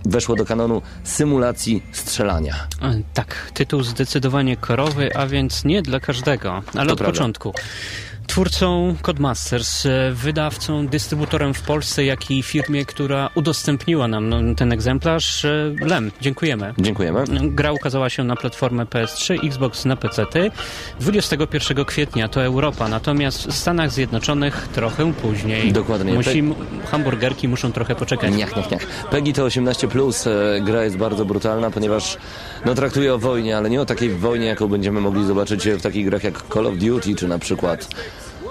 Speaker 4: weszło do kanonu symulacji strzelania.
Speaker 5: E, Tak, tytuł zdecydowanie korowy, a więc nie dla każdego, ale
Speaker 4: To
Speaker 5: od
Speaker 4: prawda.
Speaker 5: początku. Twórcą Codemasters, e, wydawcą, dystrybutorem w Polsce, jak i firmie, która udostępniła nam no, ten egzemplarz, e, Lem, dziękujemy.
Speaker 4: Dziękujemy.
Speaker 5: Gra ukazała się na platformę PS3, Xbox na PC 21 kwietnia, to Europa, natomiast w Stanach Zjednoczonych trochę później.
Speaker 4: Dokładnie.
Speaker 5: Musi, hamburgerki muszą trochę poczekać.
Speaker 4: Niach, niach, niach. PEGI to 18+, plus. e, gra jest bardzo brutalna, ponieważ no, traktuje o wojnie, ale nie o takiej wojnie, jaką będziemy mogli zobaczyć w takich grach jak Call of Duty, czy na przykład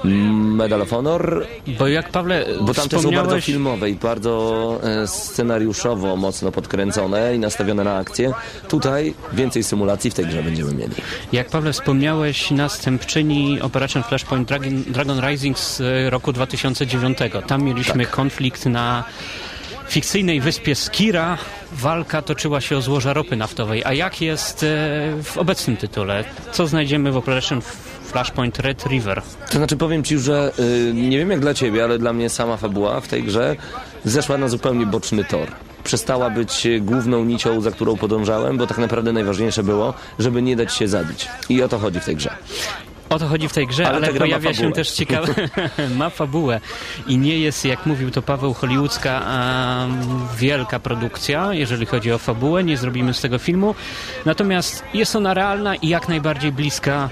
Speaker 4: Medal of Honor,
Speaker 5: Bo jak Pawle
Speaker 4: bo tamte są bardzo filmowe i bardzo e, scenariuszowo mocno podkręcone i nastawione na akcję. Tutaj więcej symulacji w tej grze będziemy mieli.
Speaker 5: Jak Pawle wspomniałeś, następczyni Operation Flashpoint Dragon, Dragon Rising z e, roku 2009. Tam mieliśmy
Speaker 4: Tak.
Speaker 5: konflikt na fikcyjnej wyspie Skira. Walka toczyła się o złoża ropy naftowej. A jak jest e, w obecnym tytule? Co znajdziemy w Operation Flashpoint Red River?
Speaker 4: To znaczy powiem Ci, że y, nie wiem jak dla Ciebie, ale dla mnie sama fabuła w tej grze zeszła na zupełnie boczny tor. Przestała być główną nicią, za którą podążałem, bo tak naprawdę najważniejsze było, żeby nie dać się zabić. I o to chodzi w tej grze.
Speaker 5: O to chodzi w tej grze,
Speaker 4: Ale
Speaker 5: ale, pojawia się też ciekawe... ma fabułę. I nie jest, jak mówił to Paweł, hollywoodzka wielka produkcja, jeżeli chodzi o fabułę. Nie zrobimy z tego filmu. Natomiast jest ona realna i jak najbardziej bliska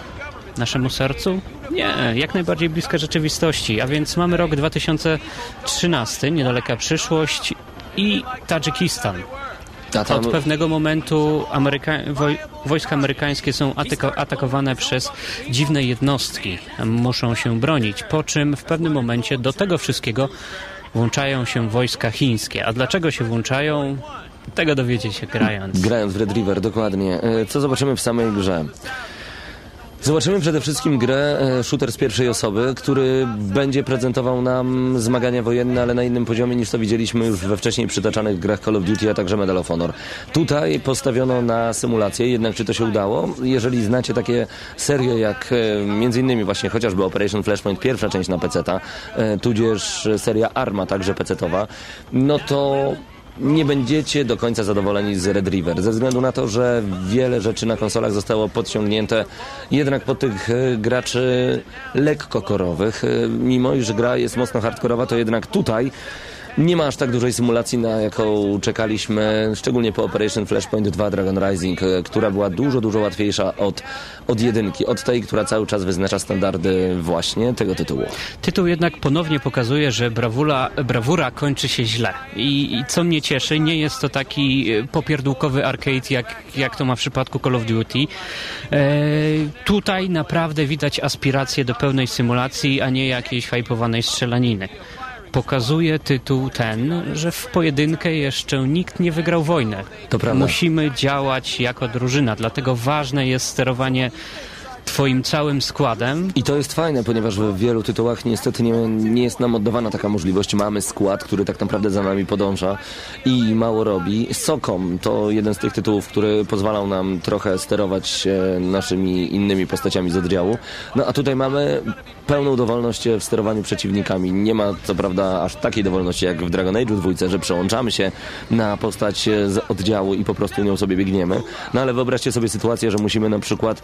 Speaker 5: naszemu sercu? Nie, jak najbardziej bliska rzeczywistości. A więc mamy rok 2013, niedaleka przyszłość i Tadżykistan.
Speaker 4: A tam,
Speaker 5: Od pewnego momentu Ameryka... woj... wojska amerykańskie są atyko... atakowane przez dziwne jednostki. Muszą się bronić, po czym w pewnym momencie do tego wszystkiego włączają się wojska chińskie. A dlaczego się włączają? Tego dowiecie się grając.
Speaker 4: grając w Red River, dokładnie. E, Co zobaczymy w samej grze? Zobaczymy przede wszystkim grę e, shooter z pierwszej osoby, który będzie prezentował nam zmagania wojenne, ale na innym poziomie niż to widzieliśmy już we wcześniej przytaczanych grach Call of Duty, a także Medal of Honor. Tutaj postawiono na symulację, jednak czy to się udało? Jeżeli znacie takie serie jak e, między innymi właśnie chociażby Operation Flashpoint, pierwsza część na PC-ta, e, tudzież seria Arma, także PC-towa, no to nie będziecie do końca zadowoleni z Red River, ze względu na to, że wiele rzeczy na konsolach zostało podciągnięte jednak pod tych e, graczy lekko korowych. E, Mimo iż gra jest mocno hardkorowa, to jednak tutaj nie ma aż tak dużej symulacji, na jaką czekaliśmy, szczególnie po Operation Flashpoint 2 Dragon Rising, e, która była dużo, dużo łatwiejsza od, od jedynki, od tej, która cały czas wyznacza standardy właśnie tego tytułu.
Speaker 5: Tytuł jednak ponownie pokazuje, że brawura, brawura kończy się źle. I, I co mnie cieszy, nie jest to taki e, popierdółkowy arcade, jak, jak to ma w przypadku Call of Duty. E, tutaj naprawdę widać aspiracje do pełnej symulacji, a nie jakiejś hypowanej strzelaniny. Pokazuje tytuł ten, że w pojedynkę jeszcze nikt nie wygrał wojny. Musimy działać jako drużyna, dlatego ważne jest sterowanie twoim całym składem,
Speaker 4: I to jest fajne, ponieważ w wielu tytułach niestety nie, nie jest nam oddawana taka możliwość. Mamy skład, który tak naprawdę za nami podąża i mało robi. Sokom to jeden z tych tytułów, który pozwalał nam trochę sterować naszymi innymi postaciami z oddziału. No a tutaj mamy pełną dowolność w sterowaniu przeciwnikami. Nie ma co prawda aż takiej dowolności jak w Dragon Age dwójce, że przełączamy się na postać z oddziału i po prostu nią sobie biegniemy. No ale wyobraźcie sobie sytuację, że musimy na przykład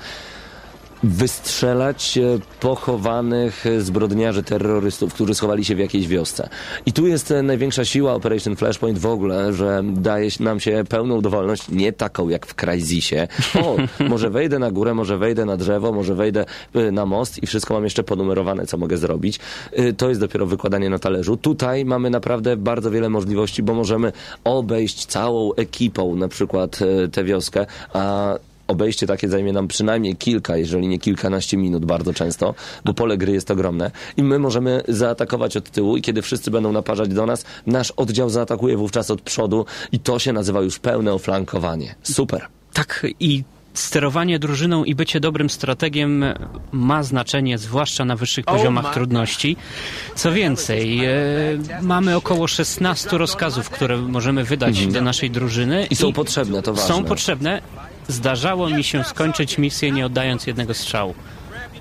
Speaker 4: wystrzelać e, pochowanych e, zbrodniarzy, terrorystów, którzy schowali się w jakiejś wiosce. I tu jest e, największa siła Operation Flashpoint w ogóle, że daje nam się pełną dowolność, nie taką jak w Crysisie. O, może wejdę na górę, może wejdę na drzewo, może wejdę na most i wszystko mam jeszcze ponumerowane, co mogę zrobić. To jest dopiero wykładanie na talerzu. Tutaj mamy naprawdę bardzo wiele możliwości, bo możemy obejść całą ekipą na przykład tę wioskę, a obejście takie zajmie nam przynajmniej kilka, jeżeli nie kilkanaście minut bardzo często, bo pole gry jest ogromne i my możemy zaatakować od tyłu i kiedy wszyscy będą naparzać do nas, nasz oddział zaatakuje wówczas od przodu i to się nazywa już pełne oflankowanie. Super.
Speaker 5: Tak, i sterowanie drużyną i bycie dobrym strategiem ma znaczenie, zwłaszcza na wyższych poziomach trudności. Co więcej, e, mamy około 16 rozkazów, które możemy wydać do naszej drużyny.
Speaker 4: Mhm. I są potrzebne, to ważne.
Speaker 5: Są potrzebne zdarzało mi się skończyć misję nie oddając jednego strzału.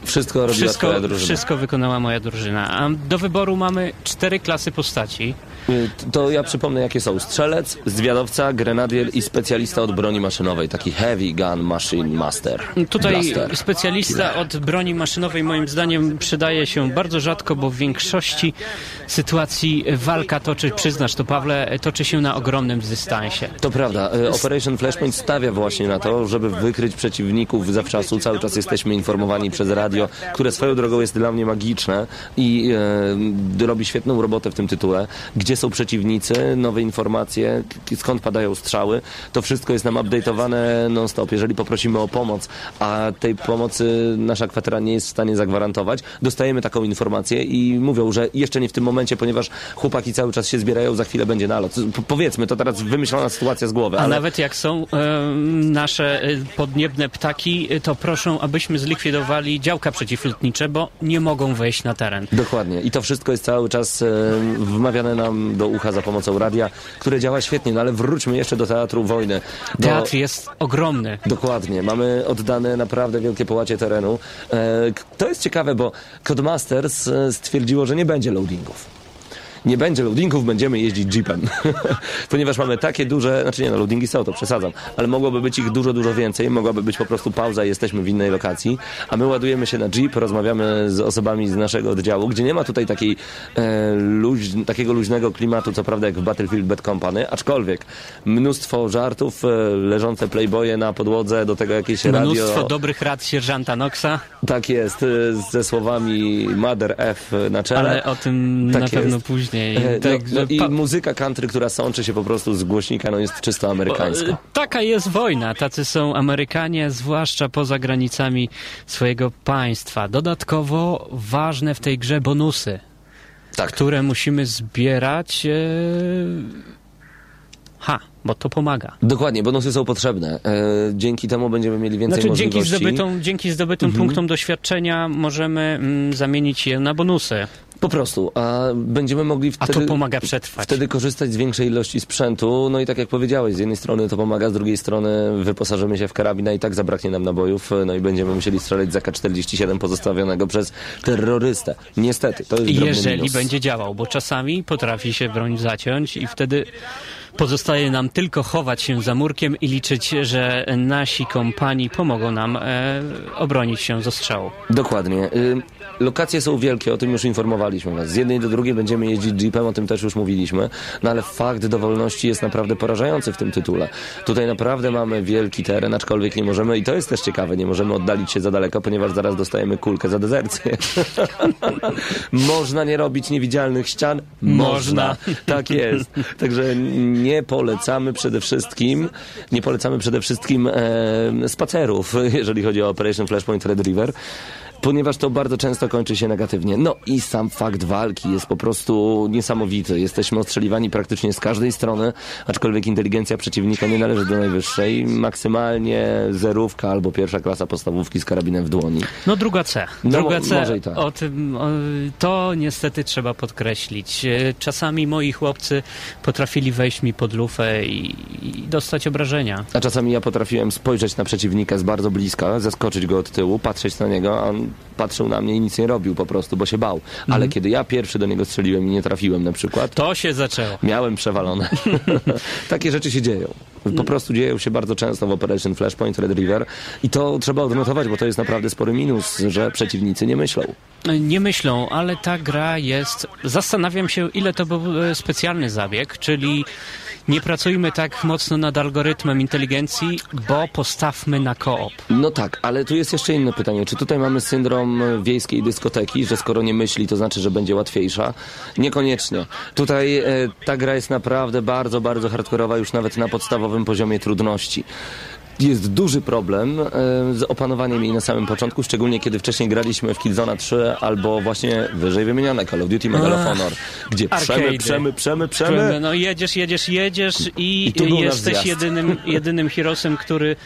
Speaker 4: Wszystko robiła
Speaker 5: Wszystko,
Speaker 4: twoja drużyna.
Speaker 5: wszystko wykonała moja drużyna. A do wyboru mamy cztery klasy postaci.
Speaker 4: Y, To ja przypomnę, jakie są. Strzelec, zwiadowca, grenadier i specjalista od broni maszynowej. Taki heavy gun machine master.
Speaker 5: Tutaj
Speaker 4: Blaster.
Speaker 5: specjalista od broni maszynowej moim zdaniem przydaje się bardzo rzadko, bo w większości sytuacji walka toczy, przyznasz to Pawle, toczy się na ogromnym dystansie.
Speaker 4: To prawda. E, Operation Flashpoint stawia właśnie na to, żeby wykryć przeciwników zawczasu. Cały czas jesteśmy informowani przez radio, które swoją drogą jest dla mnie magiczne i e, robi świetną robotę w tym tytule. Gdzie są przeciwnicy, nowe informacje, skąd padają strzały. To wszystko jest nam update'owane non-stop. Jeżeli poprosimy o pomoc, a tej pomocy nasza kwatera nie jest w stanie zagwarantować, dostajemy taką informację i mówią, że jeszcze nie w tym momencie, ponieważ chłopaki cały czas się zbierają, za chwilę będzie nalot. Powiedzmy, to teraz wymyślona sytuacja z głowy,
Speaker 5: A
Speaker 4: ale
Speaker 5: nawet jak są em, nasze podniebne ptaki, e, to proszą, abyśmy zlikwidowali działka przeciwlotnicze, bo nie mogą wejść na teren.
Speaker 4: Dokładnie. I to wszystko jest cały czas e, wmawiane nam do ucha za pomocą radia, które działa świetnie, no ale wróćmy jeszcze do Teatru Wojny. Do...
Speaker 5: Teatr jest ogromny.
Speaker 4: Dokładnie. Mamy oddane naprawdę wielkie połacie terenu. E, to jest ciekawe, bo Codemasters e, stwierdziło, że nie będzie loadingów. Nie będzie loadingów, będziemy jeździć jeepem. Ponieważ mamy takie duże, znaczy nie no, loadingi są, to przesadzam, ale mogłoby być ich dużo, dużo więcej, mogłaby być po prostu pauza i jesteśmy w innej lokacji, a my ładujemy się na jeep, rozmawiamy z osobami z naszego oddziału, gdzie nie ma tutaj takiej, e, luź, takiego luźnego klimatu, co prawda jak w Battlefield Bad Company, aczkolwiek mnóstwo żartów, e, leżące playboye na podłodze, do tego jakieś radio...
Speaker 5: Mnóstwo dobrych rad sierżanta Knoxa,
Speaker 4: Tak jest, y, ze słowami Mother F na czele.
Speaker 5: ale o tym
Speaker 4: Tak
Speaker 5: na pewno
Speaker 4: jest.
Speaker 5: Później.
Speaker 4: E,
Speaker 5: Także
Speaker 4: no, no I muzyka country, która sączy się po prostu z głośnika, no jest czysto amerykańska.
Speaker 5: E, Taka jest wojna. Tacy są Amerykanie, zwłaszcza poza granicami swojego państwa. Dodatkowo ważne w tej grze bonusy,
Speaker 4: Tak,
Speaker 5: które musimy zbierać. E... Ha, bo to pomaga.
Speaker 4: dokładnie, bonusy są potrzebne. E, dzięki temu będziemy mieli więcej
Speaker 5: Znaczy, dzięki
Speaker 4: możliwości.
Speaker 5: zdobytą, dzięki zdobytym
Speaker 4: Mhm.
Speaker 5: punktom doświadczenia możemy mm, zamienić je na bonusy,
Speaker 4: Po prostu, a będziemy mogli
Speaker 5: a
Speaker 4: wtedy...
Speaker 5: to pomaga przetrwać.
Speaker 4: Wtedy korzystać z większej ilości sprzętu, no i tak jak powiedziałeś, z jednej strony to pomaga, z drugiej strony wyposażymy się w karabina i tak zabraknie nam nabojów, no i będziemy musieli strzelać z AK-47 pozostawionego przez terrorystę. Niestety, to jest
Speaker 5: Jeżeli
Speaker 4: minus.
Speaker 5: będzie działał, bo czasami potrafi się broń zaciąć i wtedy pozostaje nam tylko chować się za murkiem i liczyć, że nasi kompani pomogą nam e, obronić się z ostrzału.
Speaker 4: Dokładnie. Y, Lokacje są wielkie, o tym już informowaliśmy was. Z jednej do drugiej będziemy jeździć jeepem, o tym też już mówiliśmy, no ale fakt dowolności jest naprawdę porażający w tym tytule. Tutaj naprawdę mamy wielki teren, aczkolwiek nie możemy, i to jest też ciekawe, nie możemy oddalić się za daleko, ponieważ zaraz dostajemy kulkę za dezercję. Można nie robić niewidzialnych ścian?
Speaker 5: Można.
Speaker 4: Tak jest. Także nie polecamy przede wszystkim, nie polecamy przede wszystkim e, spacerów, jeżeli chodzi o Operation Flashpoint Red River. Ponieważ to bardzo często kończy się negatywnie. No i sam fakt walki jest po prostu niesamowity. Jesteśmy ostrzeliwani praktycznie z każdej strony, aczkolwiek inteligencja przeciwnika nie należy do najwyższej. Maksymalnie zerówka albo pierwsza klasa podstawówki z karabinem w dłoni.
Speaker 5: No druga C.
Speaker 4: No,
Speaker 5: Druga
Speaker 4: mo-
Speaker 5: C,
Speaker 4: tak.
Speaker 5: o tym, o, to niestety trzeba podkreślić. E, Czasami moi chłopcy potrafili wejść mi pod lufę i, i dostać obrażenia.
Speaker 4: A czasami ja potrafiłem spojrzeć na przeciwnika z bardzo bliska, zaskoczyć go od tyłu, patrzeć na niego, a on patrzył na mnie i nic nie robił po prostu, bo się bał. Ale
Speaker 5: Mhm.
Speaker 4: kiedy ja pierwszy do niego strzeliłem i nie trafiłem na przykład,
Speaker 5: To się zaczęło.
Speaker 4: miałem przewalone. Takie rzeczy się dzieją. Po prostu dzieją się bardzo często w Operation Flashpoint Red River i to trzeba odnotować, bo to jest naprawdę spory minus, że przeciwnicy nie myślą.
Speaker 5: Nie myślą, ale ta gra jest. Zastanawiam się, ile to był e, specjalny zabieg, czyli nie pracujmy tak mocno nad algorytmem inteligencji, bo postawmy na koop.
Speaker 4: No tak, ale tu jest jeszcze inne pytanie. Czy tutaj mamy syndrom wiejskiej dyskoteki, że skoro nie myśli, to znaczy, że będzie łatwiejsza? Niekoniecznie. Tutaj e, ta gra jest naprawdę bardzo, bardzo hardkorowa już nawet na podstawowym poziomie trudności. Jest duży problem e, z opanowaniem jej na samym początku, szczególnie kiedy wcześniej graliśmy w Killzone 3 albo właśnie wyżej wymienione Call of Duty Medal of Honor, gdzie przemy, przemy, przemy, przemy.
Speaker 5: No jedziesz, jedziesz, jedziesz i,
Speaker 4: I
Speaker 5: jesteś jedynym, jedynym herosem, który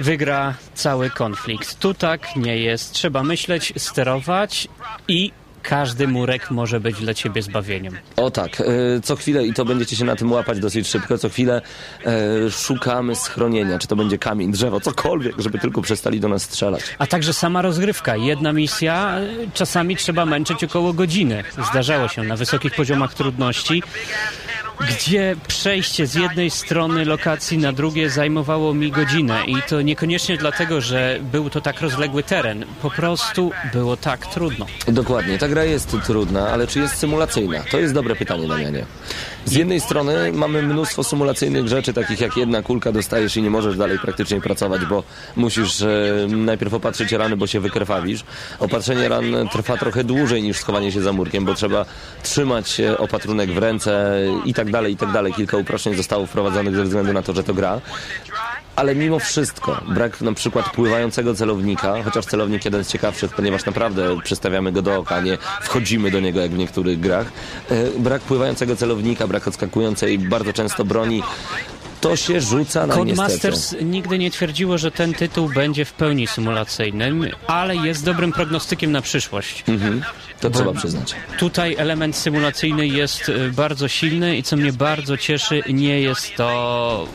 Speaker 5: wygra cały konflikt. Tu tak nie jest. Trzeba myśleć, sterować i każdy murek może być dla ciebie zbawieniem.
Speaker 4: O tak, e, co chwilę, i to będziecie się na tym łapać dosyć szybko, co chwilę e, szukamy schronienia, czy to będzie kamień, drzewo, cokolwiek, żeby tylko przestali do nas strzelać.
Speaker 5: A także sama rozgrywka. Jedna misja, czasami trzeba męczyć około godziny. Zdarzało się na wysokich poziomach trudności, gdzie przejście z jednej strony lokacji na drugie zajmowało mi godzinę. I to niekoniecznie dlatego, że był to tak rozległy teren. Po prostu było tak trudno.
Speaker 4: Dokładnie, ta gra jest trudna, ale czy jest symulacyjna? To jest dobre pytanie, Damianie. Z jednej strony mamy mnóstwo symulacyjnych rzeczy, takich jak jedna kulka dostajesz i nie możesz dalej praktycznie pracować, bo musisz e, najpierw opatrzyć rany, bo się wykrwawisz. Opatrzenie ran trwa trochę dłużej niż schowanie się za murkiem, bo trzeba trzymać e, opatrunek w ręce i tak dalej, i tak dalej. Kilka uproszczeń zostało wprowadzonych ze względu na to, że to gra. Ale mimo wszystko, brak na przykład pływającego celownika, chociaż celownik jeden z ciekawszych, ponieważ naprawdę przestawiamy go do oka, nie wchodzimy do niego jak w niektórych grach. E, Brak pływającego celownika, brak odskakującej bardzo często broni, to się rzuca na.
Speaker 5: Codemasters nigdy nie twierdziło, że ten tytuł będzie w pełni symulacyjnym, ale jest dobrym prognostykiem na przyszłość.
Speaker 4: Mhm, to trzeba przyznać.
Speaker 5: Tutaj element symulacyjny jest y, bardzo silny i co mnie bardzo cieszy, nie jest to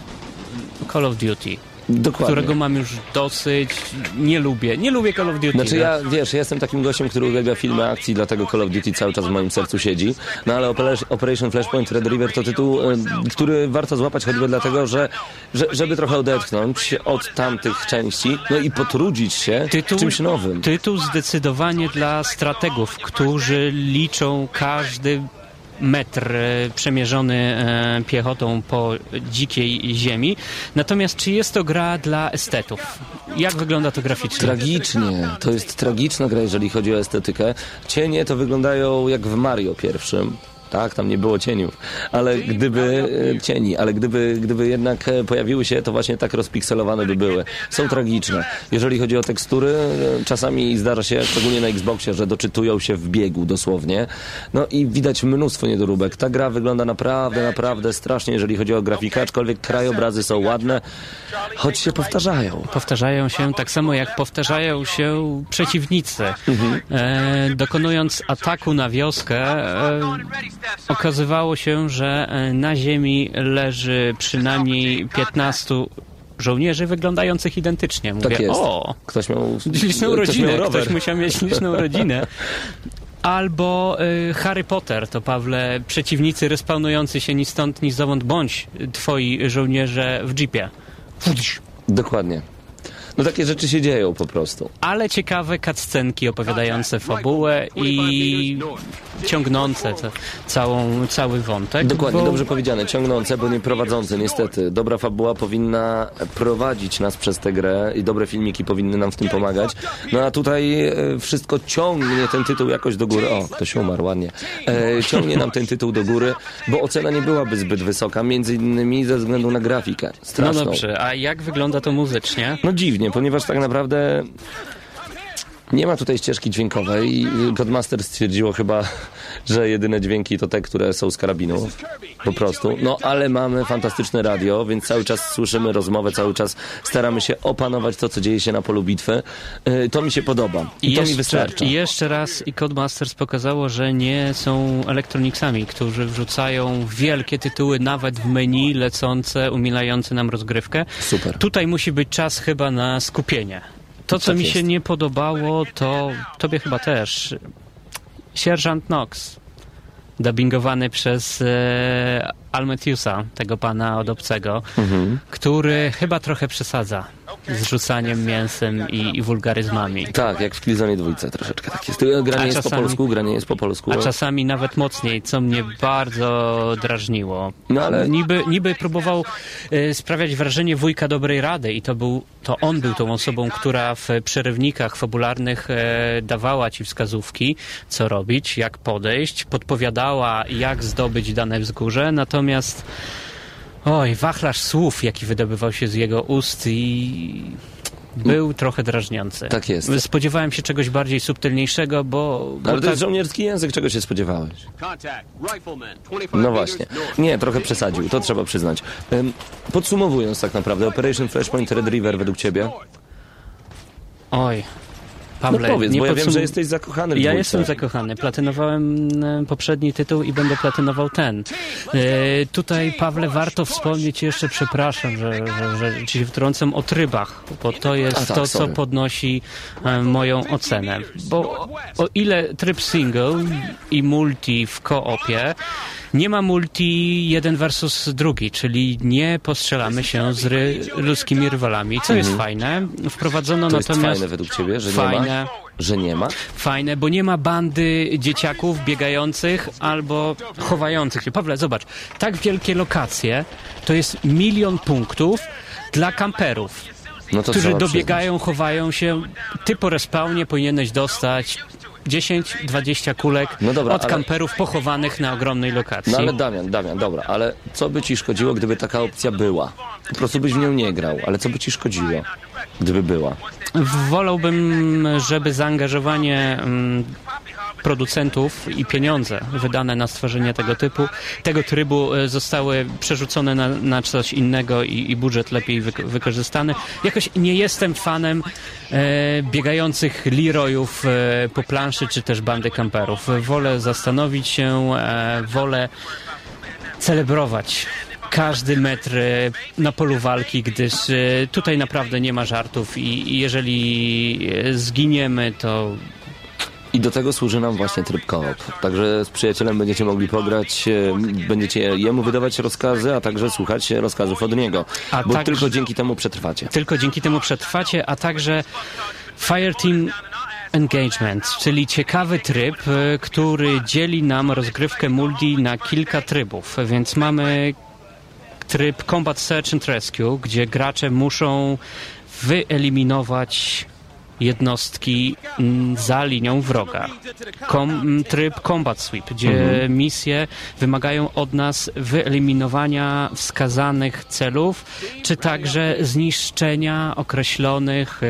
Speaker 5: Call of Duty,
Speaker 4: Dokładnie.
Speaker 5: którego mam już dosyć. Nie lubię, nie lubię Call of Duty.
Speaker 4: Znaczy
Speaker 5: no.
Speaker 4: ja, wiesz, ja jestem takim gościem, który uwielbia filmy akcji, dlatego Call of Duty cały czas w moim sercu siedzi. No ale Opera- Operation Flashpoint Red River to tytuł, e, który warto złapać choćby dlatego, że, że żeby trochę odetchnąć od tamtych części, no i potrudzić się
Speaker 5: Tytuł,
Speaker 4: czymś nowym.
Speaker 5: tytuł zdecydowanie dla strategów, którzy liczą każdy metr e, przemierzony e, piechotą po dzikiej ziemi. Natomiast czy jest to gra dla estetów? Jak wygląda to graficznie?
Speaker 4: Tragicznie. To jest tragiczna gra, jeżeli chodzi o estetykę. Cienie to wyglądają jak w Mario pierwszym. Tak, tam nie było cieniów, ale gdyby e, cieni, ale gdyby, gdyby jednak e, pojawiły się, to właśnie tak rozpikselowane by były. Są tragiczne. Jeżeli chodzi o tekstury, e, czasami zdarza się, szczególnie na Xboxie, że doczytują się w biegu dosłownie. No i widać mnóstwo niedoróbek. Ta gra wygląda naprawdę, naprawdę strasznie, jeżeli chodzi o grafikę, aczkolwiek krajobrazy są ładne, choć się powtarzają.
Speaker 5: Powtarzają się tak samo jak powtarzają się przeciwnicy. E, dokonując ataku na wioskę, e, okazywało się, że e, na ziemi leży przynajmniej 15 żołnierzy wyglądających identycznie. Mówię,
Speaker 4: Tak jest.
Speaker 5: o,
Speaker 4: Ktoś miał,
Speaker 5: liczną
Speaker 4: ktoś
Speaker 5: rodzinę,
Speaker 4: miał rower.
Speaker 5: ktoś musiał mieć liczną rodzinę. Albo y, Harry Potter, to Pawle, przeciwnicy respawnujący się ni stąd, ni zowąd, bądź twoi żołnierze w jeepie.
Speaker 4: Dokładnie. No takie rzeczy się dzieją po prostu.
Speaker 5: ale ciekawe cutscenki opowiadające fabułę i ciągnące te, całą, cały wątek.
Speaker 4: Dokładnie,
Speaker 5: bo
Speaker 4: dobrze powiedziane. Ciągnące, bo nie prowadzące, niestety. Dobra fabuła powinna prowadzić nas przez tę grę i dobre filmiki powinny nam w tym pomagać. No a tutaj e, wszystko ciągnie ten tytuł jakoś do góry. O, ktoś umarł, ładnie. E, ciągnie nam ten tytuł do góry, bo ocena nie byłaby zbyt wysoka, między innymi ze względu na grafikę.
Speaker 5: No
Speaker 4: Straszną.
Speaker 5: dobrze, a jak wygląda to muzycznie?
Speaker 4: No dziwnie, ponieważ tak naprawdę nie ma tutaj ścieżki dźwiękowej i Codemaster stwierdziło chyba, że jedyne dźwięki to te, które są z karabinu. Po prostu. No ale mamy fantastyczne radio, więc cały czas słyszymy rozmowę, cały czas staramy się opanować to, co dzieje się na polu bitwy. Yy, To mi się podoba. I to mi wystarcza.
Speaker 5: I jeszcze raz i Codemasters pokazało, że nie są elektroniksami, którzy wrzucają wielkie tytuły nawet w menu lecące, umilające nam rozgrywkę.
Speaker 4: Super.
Speaker 5: Tutaj musi być czas chyba na skupienie. To, co
Speaker 4: Tak
Speaker 5: mi
Speaker 4: jest.
Speaker 5: się nie podobało, to tobie chyba też. Sierżant Knox, dubbingowany przez e, Almetiusa, tego pana od obcego,
Speaker 4: Mhm.
Speaker 5: który chyba trochę przesadza z rzucaniem mięsem i, i wulgaryzmami.
Speaker 4: Tak, jak w Killzone dwójce troszeczkę tak jest. Gra
Speaker 5: A
Speaker 4: nie jest po polsku, gra nie jest po polsku.
Speaker 5: A czasami nawet mocniej, co mnie bardzo drażniło.
Speaker 4: No ale-
Speaker 5: Niby, niby próbował e, sprawiać wrażenie wujka dobrej rady i to, był, to on był tą osobą, która w przerywnikach fabularnych e, dawała ci wskazówki, co robić, jak podejść, podpowiadała, jak zdobyć dane wzgórze, natomiast oj, wachlarz słów, jaki wydobywał się z jego ust i był trochę drażniący.
Speaker 4: Tak jest.
Speaker 5: Spodziewałem się czegoś bardziej subtelniejszego, bo... bo
Speaker 4: Ale to
Speaker 5: tak-
Speaker 4: jest żołnierski język, czego się spodziewałeś?
Speaker 6: Contact. Rifleman. 25
Speaker 4: No właśnie. Nie, trochę przesadził, to trzeba przyznać. Podsumowując tak naprawdę, Operation Flashpoint Red River według ciebie?
Speaker 5: Oj. Pawle,
Speaker 4: no powiedz,
Speaker 5: nie
Speaker 4: bo ja wiem,
Speaker 5: podsum-
Speaker 4: że jesteś zakochany w
Speaker 5: Ja
Speaker 4: dwójce.
Speaker 5: jestem zakochany. Platynowałem e, poprzedni tytuł i będę platynował ten. E, tutaj, Pawle, warto wspomnieć jeszcze, przepraszam, że, że, że ci się wtrącam o trybach, bo to jest
Speaker 4: A tak,
Speaker 5: to, co
Speaker 4: sorry.
Speaker 5: podnosi e, moją ocenę. Bo o ile tryb single i multi w koopie nie ma multi jeden versus drugi, czyli nie postrzelamy się z ry- ludzkimi rywalami, co jest fajne. Wprowadzono
Speaker 4: Mhm. To jest
Speaker 5: natomiast
Speaker 4: fajne według ciebie, że nie
Speaker 5: fajne.
Speaker 4: ma? Że nie ma?
Speaker 5: Fajne, bo nie ma bandy dzieciaków biegających albo chowających się. Pawle, zobacz, tak wielkie lokacje to jest milion punktów dla kamperów,
Speaker 4: No
Speaker 5: którzy dobiegają, chowają się. Ty po respawnie powinieneś dostać 10-20 kulek
Speaker 4: No dobra,
Speaker 5: od
Speaker 4: ale-
Speaker 5: kamperów pochowanych na ogromnej lokacji.
Speaker 4: No ale Damian, Damian, dobra, ale co by ci szkodziło, gdyby taka opcja była? Po prostu byś w nią nie grał, ale co by ci szkodziło, gdyby była?
Speaker 5: Wolałbym, żeby zaangażowanie mm, producentów i pieniądze wydane na stworzenie tego typu, tego trybu e, zostały przerzucone na, na coś innego i, i budżet lepiej wyk- wykorzystany. Jakoś nie jestem fanem e, biegających Leroyów e, po planszy czy też bandy kamperów. Wolę zastanowić się, e, wolę celebrować każdy metr e, na polu walki, gdyż e, tutaj naprawdę nie ma żartów i, jeżeli zginiemy, to
Speaker 4: I do tego służy nam właśnie tryb koop. Także z przyjacielem będziecie mogli pograć, e, będziecie jemu wydawać rozkazy, a także słuchać rozkazów od niego.
Speaker 5: A
Speaker 4: Bo
Speaker 5: także-
Speaker 4: tylko dzięki temu przetrwacie.
Speaker 5: tylko dzięki temu przetrwacie, a także Fireteam Engagement, czyli ciekawy tryb, e, który dzieli nam rozgrywkę multi na kilka trybów, więc mamy tryb Combat Search and Rescue, gdzie gracze muszą wyeliminować jednostki mm, za linią wroga. Kom, m, tryb Combat Sweep, gdzie misje wymagają od nas wyeliminowania wskazanych celów, czy także zniszczenia określonych e,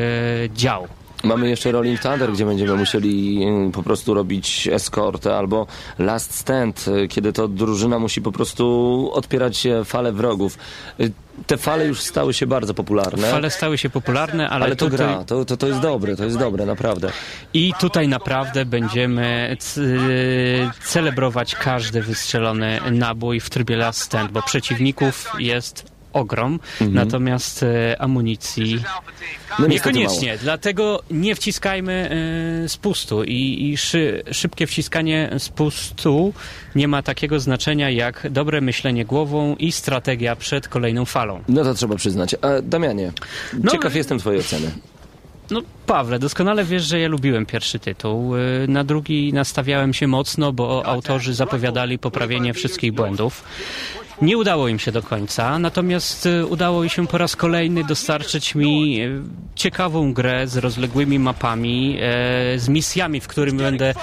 Speaker 5: dział.
Speaker 4: Mamy jeszcze Rolling Thunder, gdzie będziemy musieli mm, po prostu robić eskortę, albo Last Stand, y, kiedy to drużyna musi po prostu odpierać fale wrogów. Y, Te fale już stały się bardzo popularne.
Speaker 5: Fale stały się popularne, ale,
Speaker 4: ale to
Speaker 5: tutaj...
Speaker 4: gra, to, to, to jest dobre, to jest dobre, naprawdę.
Speaker 5: I tutaj naprawdę będziemy c- celebrować każdy wystrzelony nabój w trybie last stand, bo przeciwników jest ogrom, natomiast e, amunicji
Speaker 4: No
Speaker 5: niekoniecznie. Dlatego nie wciskajmy e, spustu i, i szy, szybkie wciskanie spustu nie ma takiego znaczenia jak dobre myślenie głową i strategia przed kolejną falą.
Speaker 4: No to trzeba przyznać. A Damianie,
Speaker 5: No,
Speaker 4: ciekaw jestem twojej oceny.
Speaker 5: No, Pawle, doskonale wiesz, że ja lubiłem pierwszy tytuł. Y, Na drugi nastawiałem się mocno, bo autorzy zapowiadali poprawienie wszystkich błędów. Nie udało im się do końca, natomiast y, udało im się po raz kolejny dostarczyć mi y, ciekawą grę z rozległymi mapami, e, z misjami, w którym będę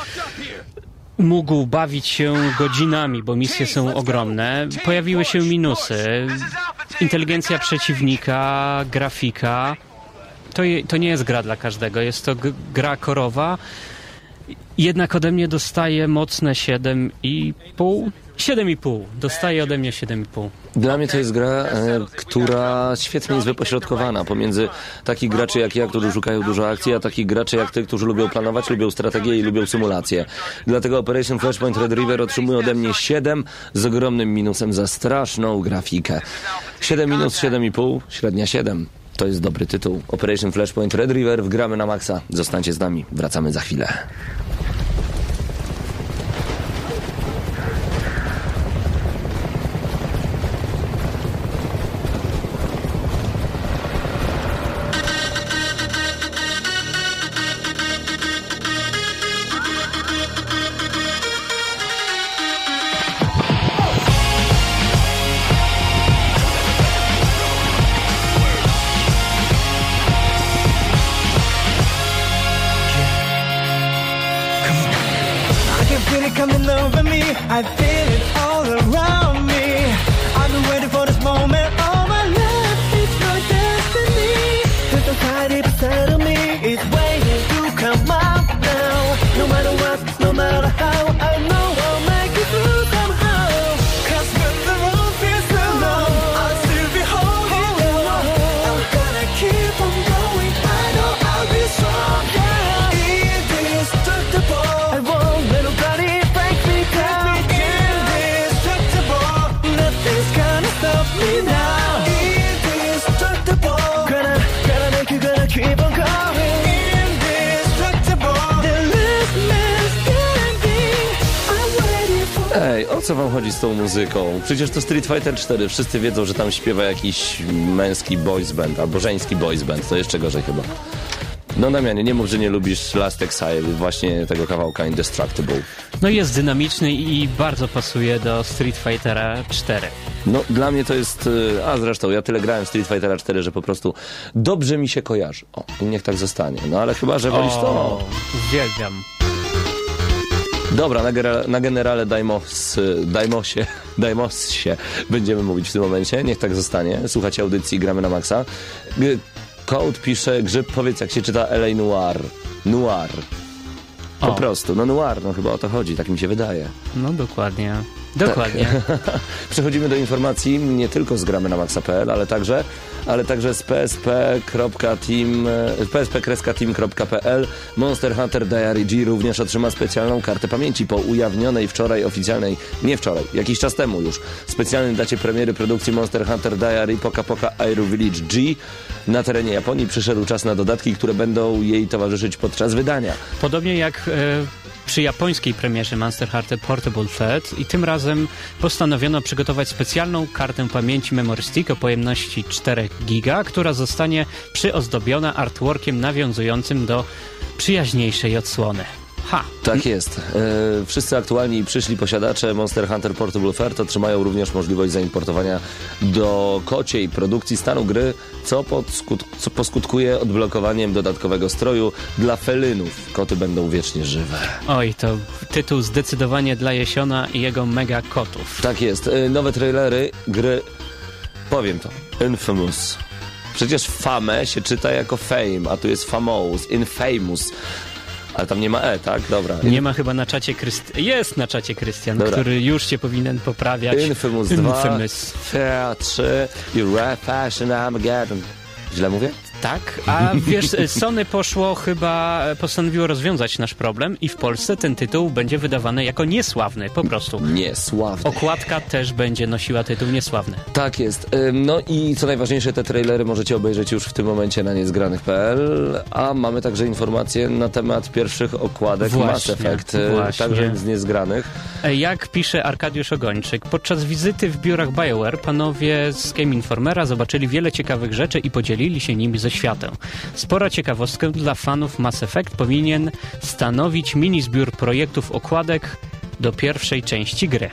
Speaker 5: mógł bawić się godzinami, bo misje są ogromne. Pojawiły się minusy. Inteligencja przeciwnika, grafika. To, je, to nie jest gra dla każdego, jest to gra korowa. Jednak ode mnie dostaje mocne 7,5. 7,5. Dostaje ode mnie 7,5.
Speaker 4: Dla mnie to jest gra, e, która świetnie jest wypośrodkowana pomiędzy takich graczy jak ja, którzy szukają dużo akcji, a takich graczy jak ty, którzy lubią planować, lubią strategię i lubią symulację. Dlatego Operation Flashpoint Red River otrzymuje ode mnie 7 z ogromnym minusem za straszną grafikę. 7 minus 7,5, średnia 7. To jest dobry tytuł. Operation Flashpoint Red River, wgramy na maksa. Zostańcie z nami, wracamy za chwilę. Przecież to Street Fighter 4. Wszyscy wiedzą, że tam śpiewa jakiś męski boys band, albo żeński boys band. To jeszcze gorzej chyba. No Damianie, nie mów, że nie lubisz Last Exile, właśnie tego kawałka Indestructible.
Speaker 5: No jest dynamiczny i bardzo pasuje do Street Fightera 4.
Speaker 4: No, dla mnie to jest... y, A zresztą, ja tyle grałem w Street Fightera 4, że po prostu dobrze mi się kojarzy. O, i niech tak zostanie. No, ale chyba, że wolisz to...
Speaker 5: uwielbiam.
Speaker 4: Dobra, na, gera- na generale Daimos, y, Daimosie, Daimosie będziemy mówić w tym momencie. Niech tak zostanie. Słuchajcie audycji, gramy na maksa. G- Code pisze, Grzyb, powiedz jak się czyta LA Noir. Noir. Po
Speaker 5: O.
Speaker 4: prostu, no noir, no chyba o to chodzi, tak mi się wydaje.
Speaker 5: No dokładnie. Dokładnie.
Speaker 4: Przechodzimy do informacji nie tylko z gramy na maxa.pl, ale także, ale także z psp.team, psp-team.pl Monster Hunter Diary G również otrzyma specjalną kartę pamięci po ujawnionej wczoraj oficjalnej, nie wczoraj, jakiś czas temu już, specjalnej dacie premiery produkcji Monster Hunter Diary Poka Poka Airu Village G. Na terenie Japonii przyszedł czas na dodatki, które będą jej towarzyszyć podczas wydania.
Speaker 5: Podobnie jak e, przy japońskiej premierze Monster Hunter Portable Thread i tym razem postanowiono przygotować specjalną kartę pamięci Memory Stick o pojemności 4 giga, która zostanie przyozdobiona artworkiem nawiązującym do przyjaźniejszej odsłony. Ha!
Speaker 4: Tak jest. E, wszyscy aktualni i przyszli posiadacze Monster Hunter Portable Threat otrzymają również możliwość zaimportowania do kociej produkcji stanu gry, co, podskut- co poskutkuje odblokowaniem dodatkowego stroju dla felynów. Koty będą wiecznie żywe.
Speaker 5: Oj, to tytuł zdecydowanie dla Jesiona i jego mega kotów.
Speaker 4: Tak jest. E, nowe trailery gry, powiem to, Infamous. Przecież Fame się czyta jako Fame, a tu jest Famous, Infamous. Ale tam nie ma E, tak? Dobra.
Speaker 5: Nie ma chyba na czacie Krystian. Jest na czacie Krystian,
Speaker 4: Dobra.
Speaker 5: który już cię powinien poprawiać.
Speaker 4: Infamous 2,
Speaker 5: Infamous.
Speaker 4: Fair 3 i Rare Fashion Armageddon. Źle mówię?
Speaker 5: Tak, a wiesz, Sony poszło chyba, postanowiło rozwiązać nasz problem i w Polsce ten tytuł będzie wydawany jako niesławny, po prostu.
Speaker 4: Niesławny.
Speaker 5: Okładka też będzie nosiła tytuł niesławny.
Speaker 4: Tak jest. No i co najważniejsze, te trailery możecie obejrzeć już w tym momencie na niezgranych.pl, a mamy także informacje na temat pierwszych okładek
Speaker 5: Właśnie,
Speaker 4: Mass Effect, y,
Speaker 5: właśnie.
Speaker 4: także z niezgranych.
Speaker 5: Jak pisze Arkadiusz Ogończyk, podczas wizyty w biurach BioWare panowie z Game Informera zobaczyli wiele ciekawych rzeczy i podzielili się nimi ze Spora ciekawostka dla fanów Mass Effect powinien stanowić mini zbiór projektów okładek do pierwszej części gry.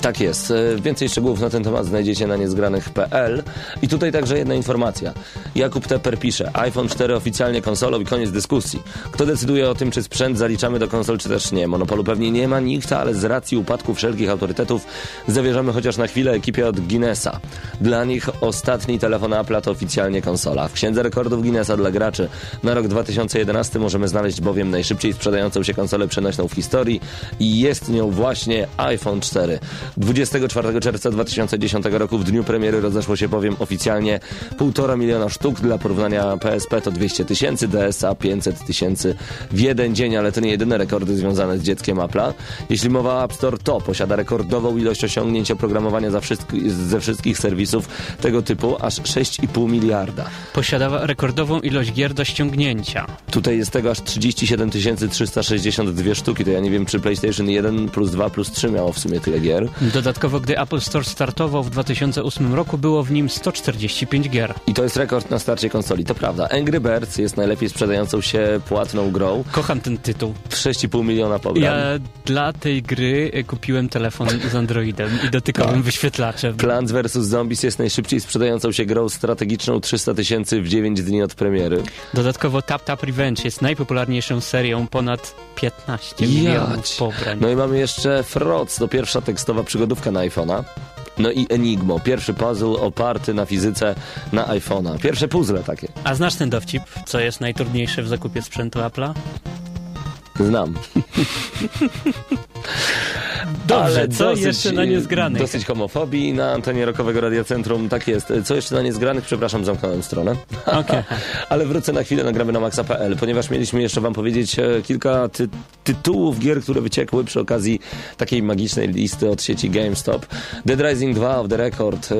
Speaker 4: Tak jest. E, Więcej szczegółów na ten temat znajdziecie na niezgranych.pl. I tutaj także jedna informacja. Jakub Tepper pisze, iPhone 4 oficjalnie konsolą i koniec dyskusji. Kto decyduje o tym, czy sprzęt zaliczamy do konsol, czy też nie? Monopolu pewnie nie ma nikt, ale z racji upadku wszelkich autorytetów zawierzamy chociaż na chwilę ekipie od Guinnessa. Dla nich ostatni telefon Apple to oficjalnie konsola. W księdze rekordów Guinnessa dla graczy na rok 2011 możemy znaleźć bowiem najszybciej sprzedającą się konsolę przenośną w historii i jest nią właśnie iPhone 4. 24 czerwca 2010 roku w dniu premiery rozeszło się bowiem oficjalnie 1,5 miliona sztuk. Dla porównania PSP to 200 tysięcy, DSA 500 tysięcy w jeden dzień, ale to nie jedyne rekordy związane z dzieckiem Apple'a. Jeśli mowa o App Store, to posiada rekordową ilość osiągnięć oprogramowania za wszystk- ze wszystkich serwisów tego typu, aż 6,5 miliarda.
Speaker 5: Posiada rekordową ilość gier do ściągnięcia.
Speaker 4: Tutaj jest tego aż 37 362 sztuki, to ja nie wiem, czy PlayStation 1 plus 2 plus 3 miało w sumie tyle gier.
Speaker 5: Dodatkowo, gdy Apple Store startował w 2008 roku, było w nim 145 gier.
Speaker 4: I to jest rekord na starcie konsoli, to prawda. Angry Birds jest najlepiej sprzedającą się płatną grą.
Speaker 5: Kocham ten tytuł.
Speaker 4: W 6,5 miliona pobrań.
Speaker 5: Ja dla tej gry kupiłem telefon z Androidem i dotykowym wyświetlaczem.
Speaker 4: Plants vs. Zombies jest najszybciej sprzedającą się grą strategiczną 300 tysięcy w 9 dni od premiery.
Speaker 5: Dodatkowo Tap Tap Revenge jest najpopularniejszą serią, ponad 15 milionów pobrań.
Speaker 4: No i mamy jeszcze Froz, to pierwsza tekstowa przygodówka na iPhone'a. No i Enigmo, pierwszy puzzle oparty na fizyce na iPhone'a. Pierwsze puzzle takie.
Speaker 5: A znasz ten dowcip, co jest najtrudniejsze w zakupie sprzętu Apple'a?
Speaker 4: Znam.
Speaker 5: Dobrze,
Speaker 4: Ale
Speaker 5: co
Speaker 4: dosyć,
Speaker 5: jeszcze na niezgranych?
Speaker 4: Dosyć homofobii na antenie Rokowego Radia Centrum. Tak jest. Co jeszcze na niezgranych? Przepraszam, zamknąłem stronę.
Speaker 5: Okej.
Speaker 4: Ale wrócę na chwilę, nagramy na maxa.pl, ponieważ mieliśmy jeszcze wam powiedzieć e, kilka ty tytułów gier, które wyciekły przy okazji takiej magicznej listy od sieci GameStop. Dead Rising 2 of the Record, e,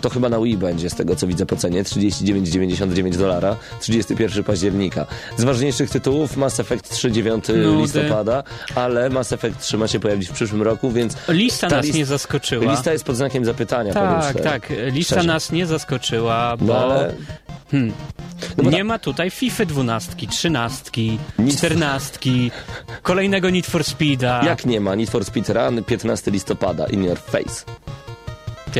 Speaker 4: to chyba na Wii będzie, z tego co widzę po cenie, 39,99 dolara, 31 października. Z ważniejszych tytułów Mass Effect 3 9
Speaker 5: Nudy.
Speaker 4: listopada, ale Mass Effect 3 ma się pojawić w przyszłym roku, więc
Speaker 5: Lista
Speaker 4: ta
Speaker 5: nas
Speaker 4: list-
Speaker 5: nie zaskoczyła.
Speaker 4: Lista jest pod znakiem zapytania.
Speaker 5: tak, tak. Lista
Speaker 4: Szczerze.
Speaker 5: nas nie zaskoczyła, bo
Speaker 4: No ale...
Speaker 5: hmm,
Speaker 4: No
Speaker 5: nie ma tutaj FIFA 12, 13,
Speaker 4: Nic-
Speaker 5: 14, kolejnego Need for Speeda.
Speaker 4: Jak nie ma Need for Speed Run 15 listopada, in your face.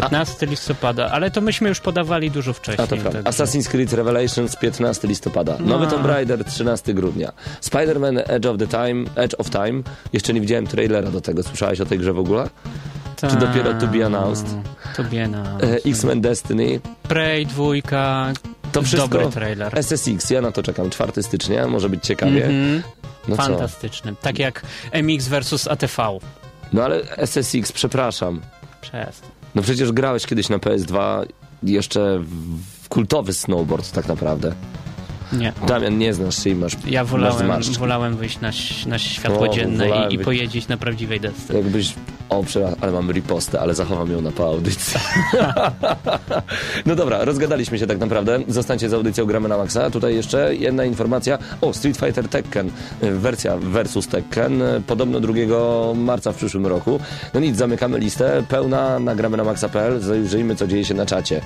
Speaker 5: 15 listopada, ale to myśmy już podawali dużo wcześniej.
Speaker 4: A to prawda.
Speaker 5: także-
Speaker 4: Assassin's Creed Revelations 15 listopada. Nowy
Speaker 5: No.
Speaker 4: Tomb Raider 13 grudnia. Spider-Man Edge of the Time, Edge of Time. Jeszcze nie widziałem trailera do tego. Słyszałeś o tej grze w ogóle?
Speaker 5: Ta-
Speaker 4: czy dopiero to be announced?
Speaker 5: To be announced.
Speaker 4: E, X-Men Destiny.
Speaker 5: Prey, dwójka,
Speaker 4: To wszystko.
Speaker 5: dobry trailer.
Speaker 4: SSX, ja na to czekam. 4 stycznia, może być ciekawie.
Speaker 5: Mhm.
Speaker 4: No co?
Speaker 5: Fantastyczny. Tak jak MX versus ATV.
Speaker 4: No ale SSX, przepraszam.
Speaker 5: Przez.
Speaker 4: No przecież grałeś kiedyś na PS2 jeszcze w kultowy snowboard tak naprawdę.
Speaker 5: Nie.
Speaker 4: Damian, nie znasz się i masz
Speaker 5: Ja
Speaker 4: masz
Speaker 5: wolałem,
Speaker 4: zmarszczki.
Speaker 5: wolałem wyjść na, na światło
Speaker 4: O,
Speaker 5: dzienne i, i pojeździć na prawdziwej desce.
Speaker 4: Jakbyś... O, przepraszam, ale mam ripostę, ale zachowam ją na po audycji. no dobra, rozgadaliśmy się tak naprawdę. Zostańcie z audycją Gramy na Maxa. Tutaj jeszcze jedna informacja. O, Street Fighter Tekken, y, wersja versus Tekken, podobno 2 marca w przyszłym roku. No nic, zamykamy listę. Pełna na gramy na maxa.pl. Zajrzyjmy, co dzieje się na czacie.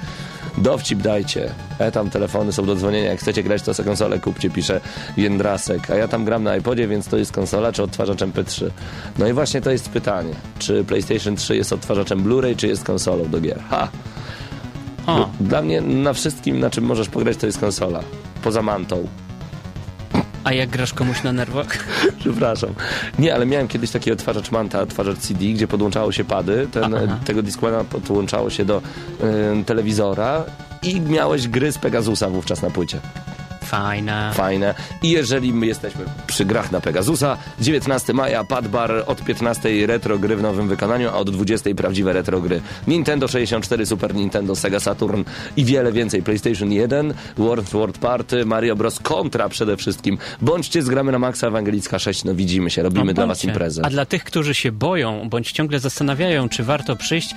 Speaker 4: Dowcip dajcie. E, tam telefony są do dzwonienia. Jak chcecie grać, to sobie konsolę kupcie, pisze Jędrasek. A ja tam gram na iPodzie, więc to jest konsola czy odtwarzacz MP3. No i właśnie to jest pytanie. Czy PlayStation 3 jest odtwarzaczem Blu-ray, czy jest konsolą do gier? Ha!
Speaker 5: O,
Speaker 4: Dla mnie na wszystkim, na czym możesz pograć, to jest konsola. Poza mantą.
Speaker 5: a jak grasz komuś na nerwach?
Speaker 4: Przepraszam. Nie, ale miałem kiedyś taki odtwarzacz Manta, odtwarzacz CD, gdzie podłączało się pady. Ten,
Speaker 5: Aha.
Speaker 4: tego Discmana podłączało się do y, telewizora i miałeś gry z Pegasusa wówczas na płycie.
Speaker 5: Fajne.
Speaker 4: Fajne. I jeżeli my jesteśmy przy grach na Pegasusa, 19 maja Padbar od 15 retro gry w nowym wykonaniu, a od 20 prawdziwe retro gry. Nintendo 64, Super Nintendo, Sega Saturn i wiele więcej. PlayStation 1, World World Party, Mario Bros. Contra przede wszystkim. Bądźcie z gramy na Maxa Ewangelicka 6, no widzimy się, robimy
Speaker 5: No,
Speaker 4: dla was imprezę.
Speaker 5: A dla tych, którzy się boją, bądź ciągle zastanawiają, czy warto przyjść,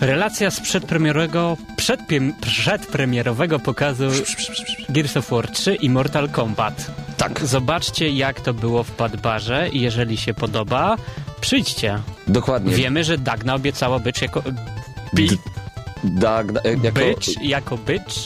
Speaker 5: relacja z przedpremierowego, przedpiem, przedpremierowego pokazu Gears of War 3 i Mortal Kombat.
Speaker 4: Tak.
Speaker 5: Zobaczcie, jak to było w Padbarze i jeżeli się podoba, przyjdźcie.
Speaker 4: Dokładnie.
Speaker 5: Wiemy, że Dagna obiecała być jako... Bi,
Speaker 4: Dag, da, jako,
Speaker 5: być, jako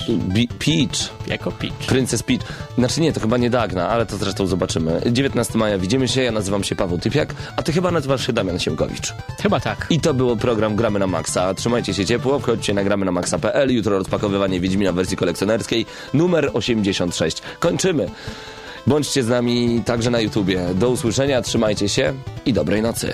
Speaker 4: Bi- Peach.
Speaker 5: jako Peach.
Speaker 4: Princess Peach. Znaczy nie, to chyba nie Dagna, ale to zresztą zobaczymy. 19 maja widzimy się, ja nazywam się Paweł Typiak, a ty chyba nazywasz się Damian Siemkowicz.
Speaker 5: Chyba tak.
Speaker 4: I to było program Gramy na Maxa. Trzymajcie się ciepło, wchodźcie na gramy na maxa.pl. Jutro rozpakowywanie Wiedźmina w wersji kolekcjonerskiej numer 86. Kończymy. Bądźcie z nami także na YouTubie. Do usłyszenia, trzymajcie się i dobrej nocy.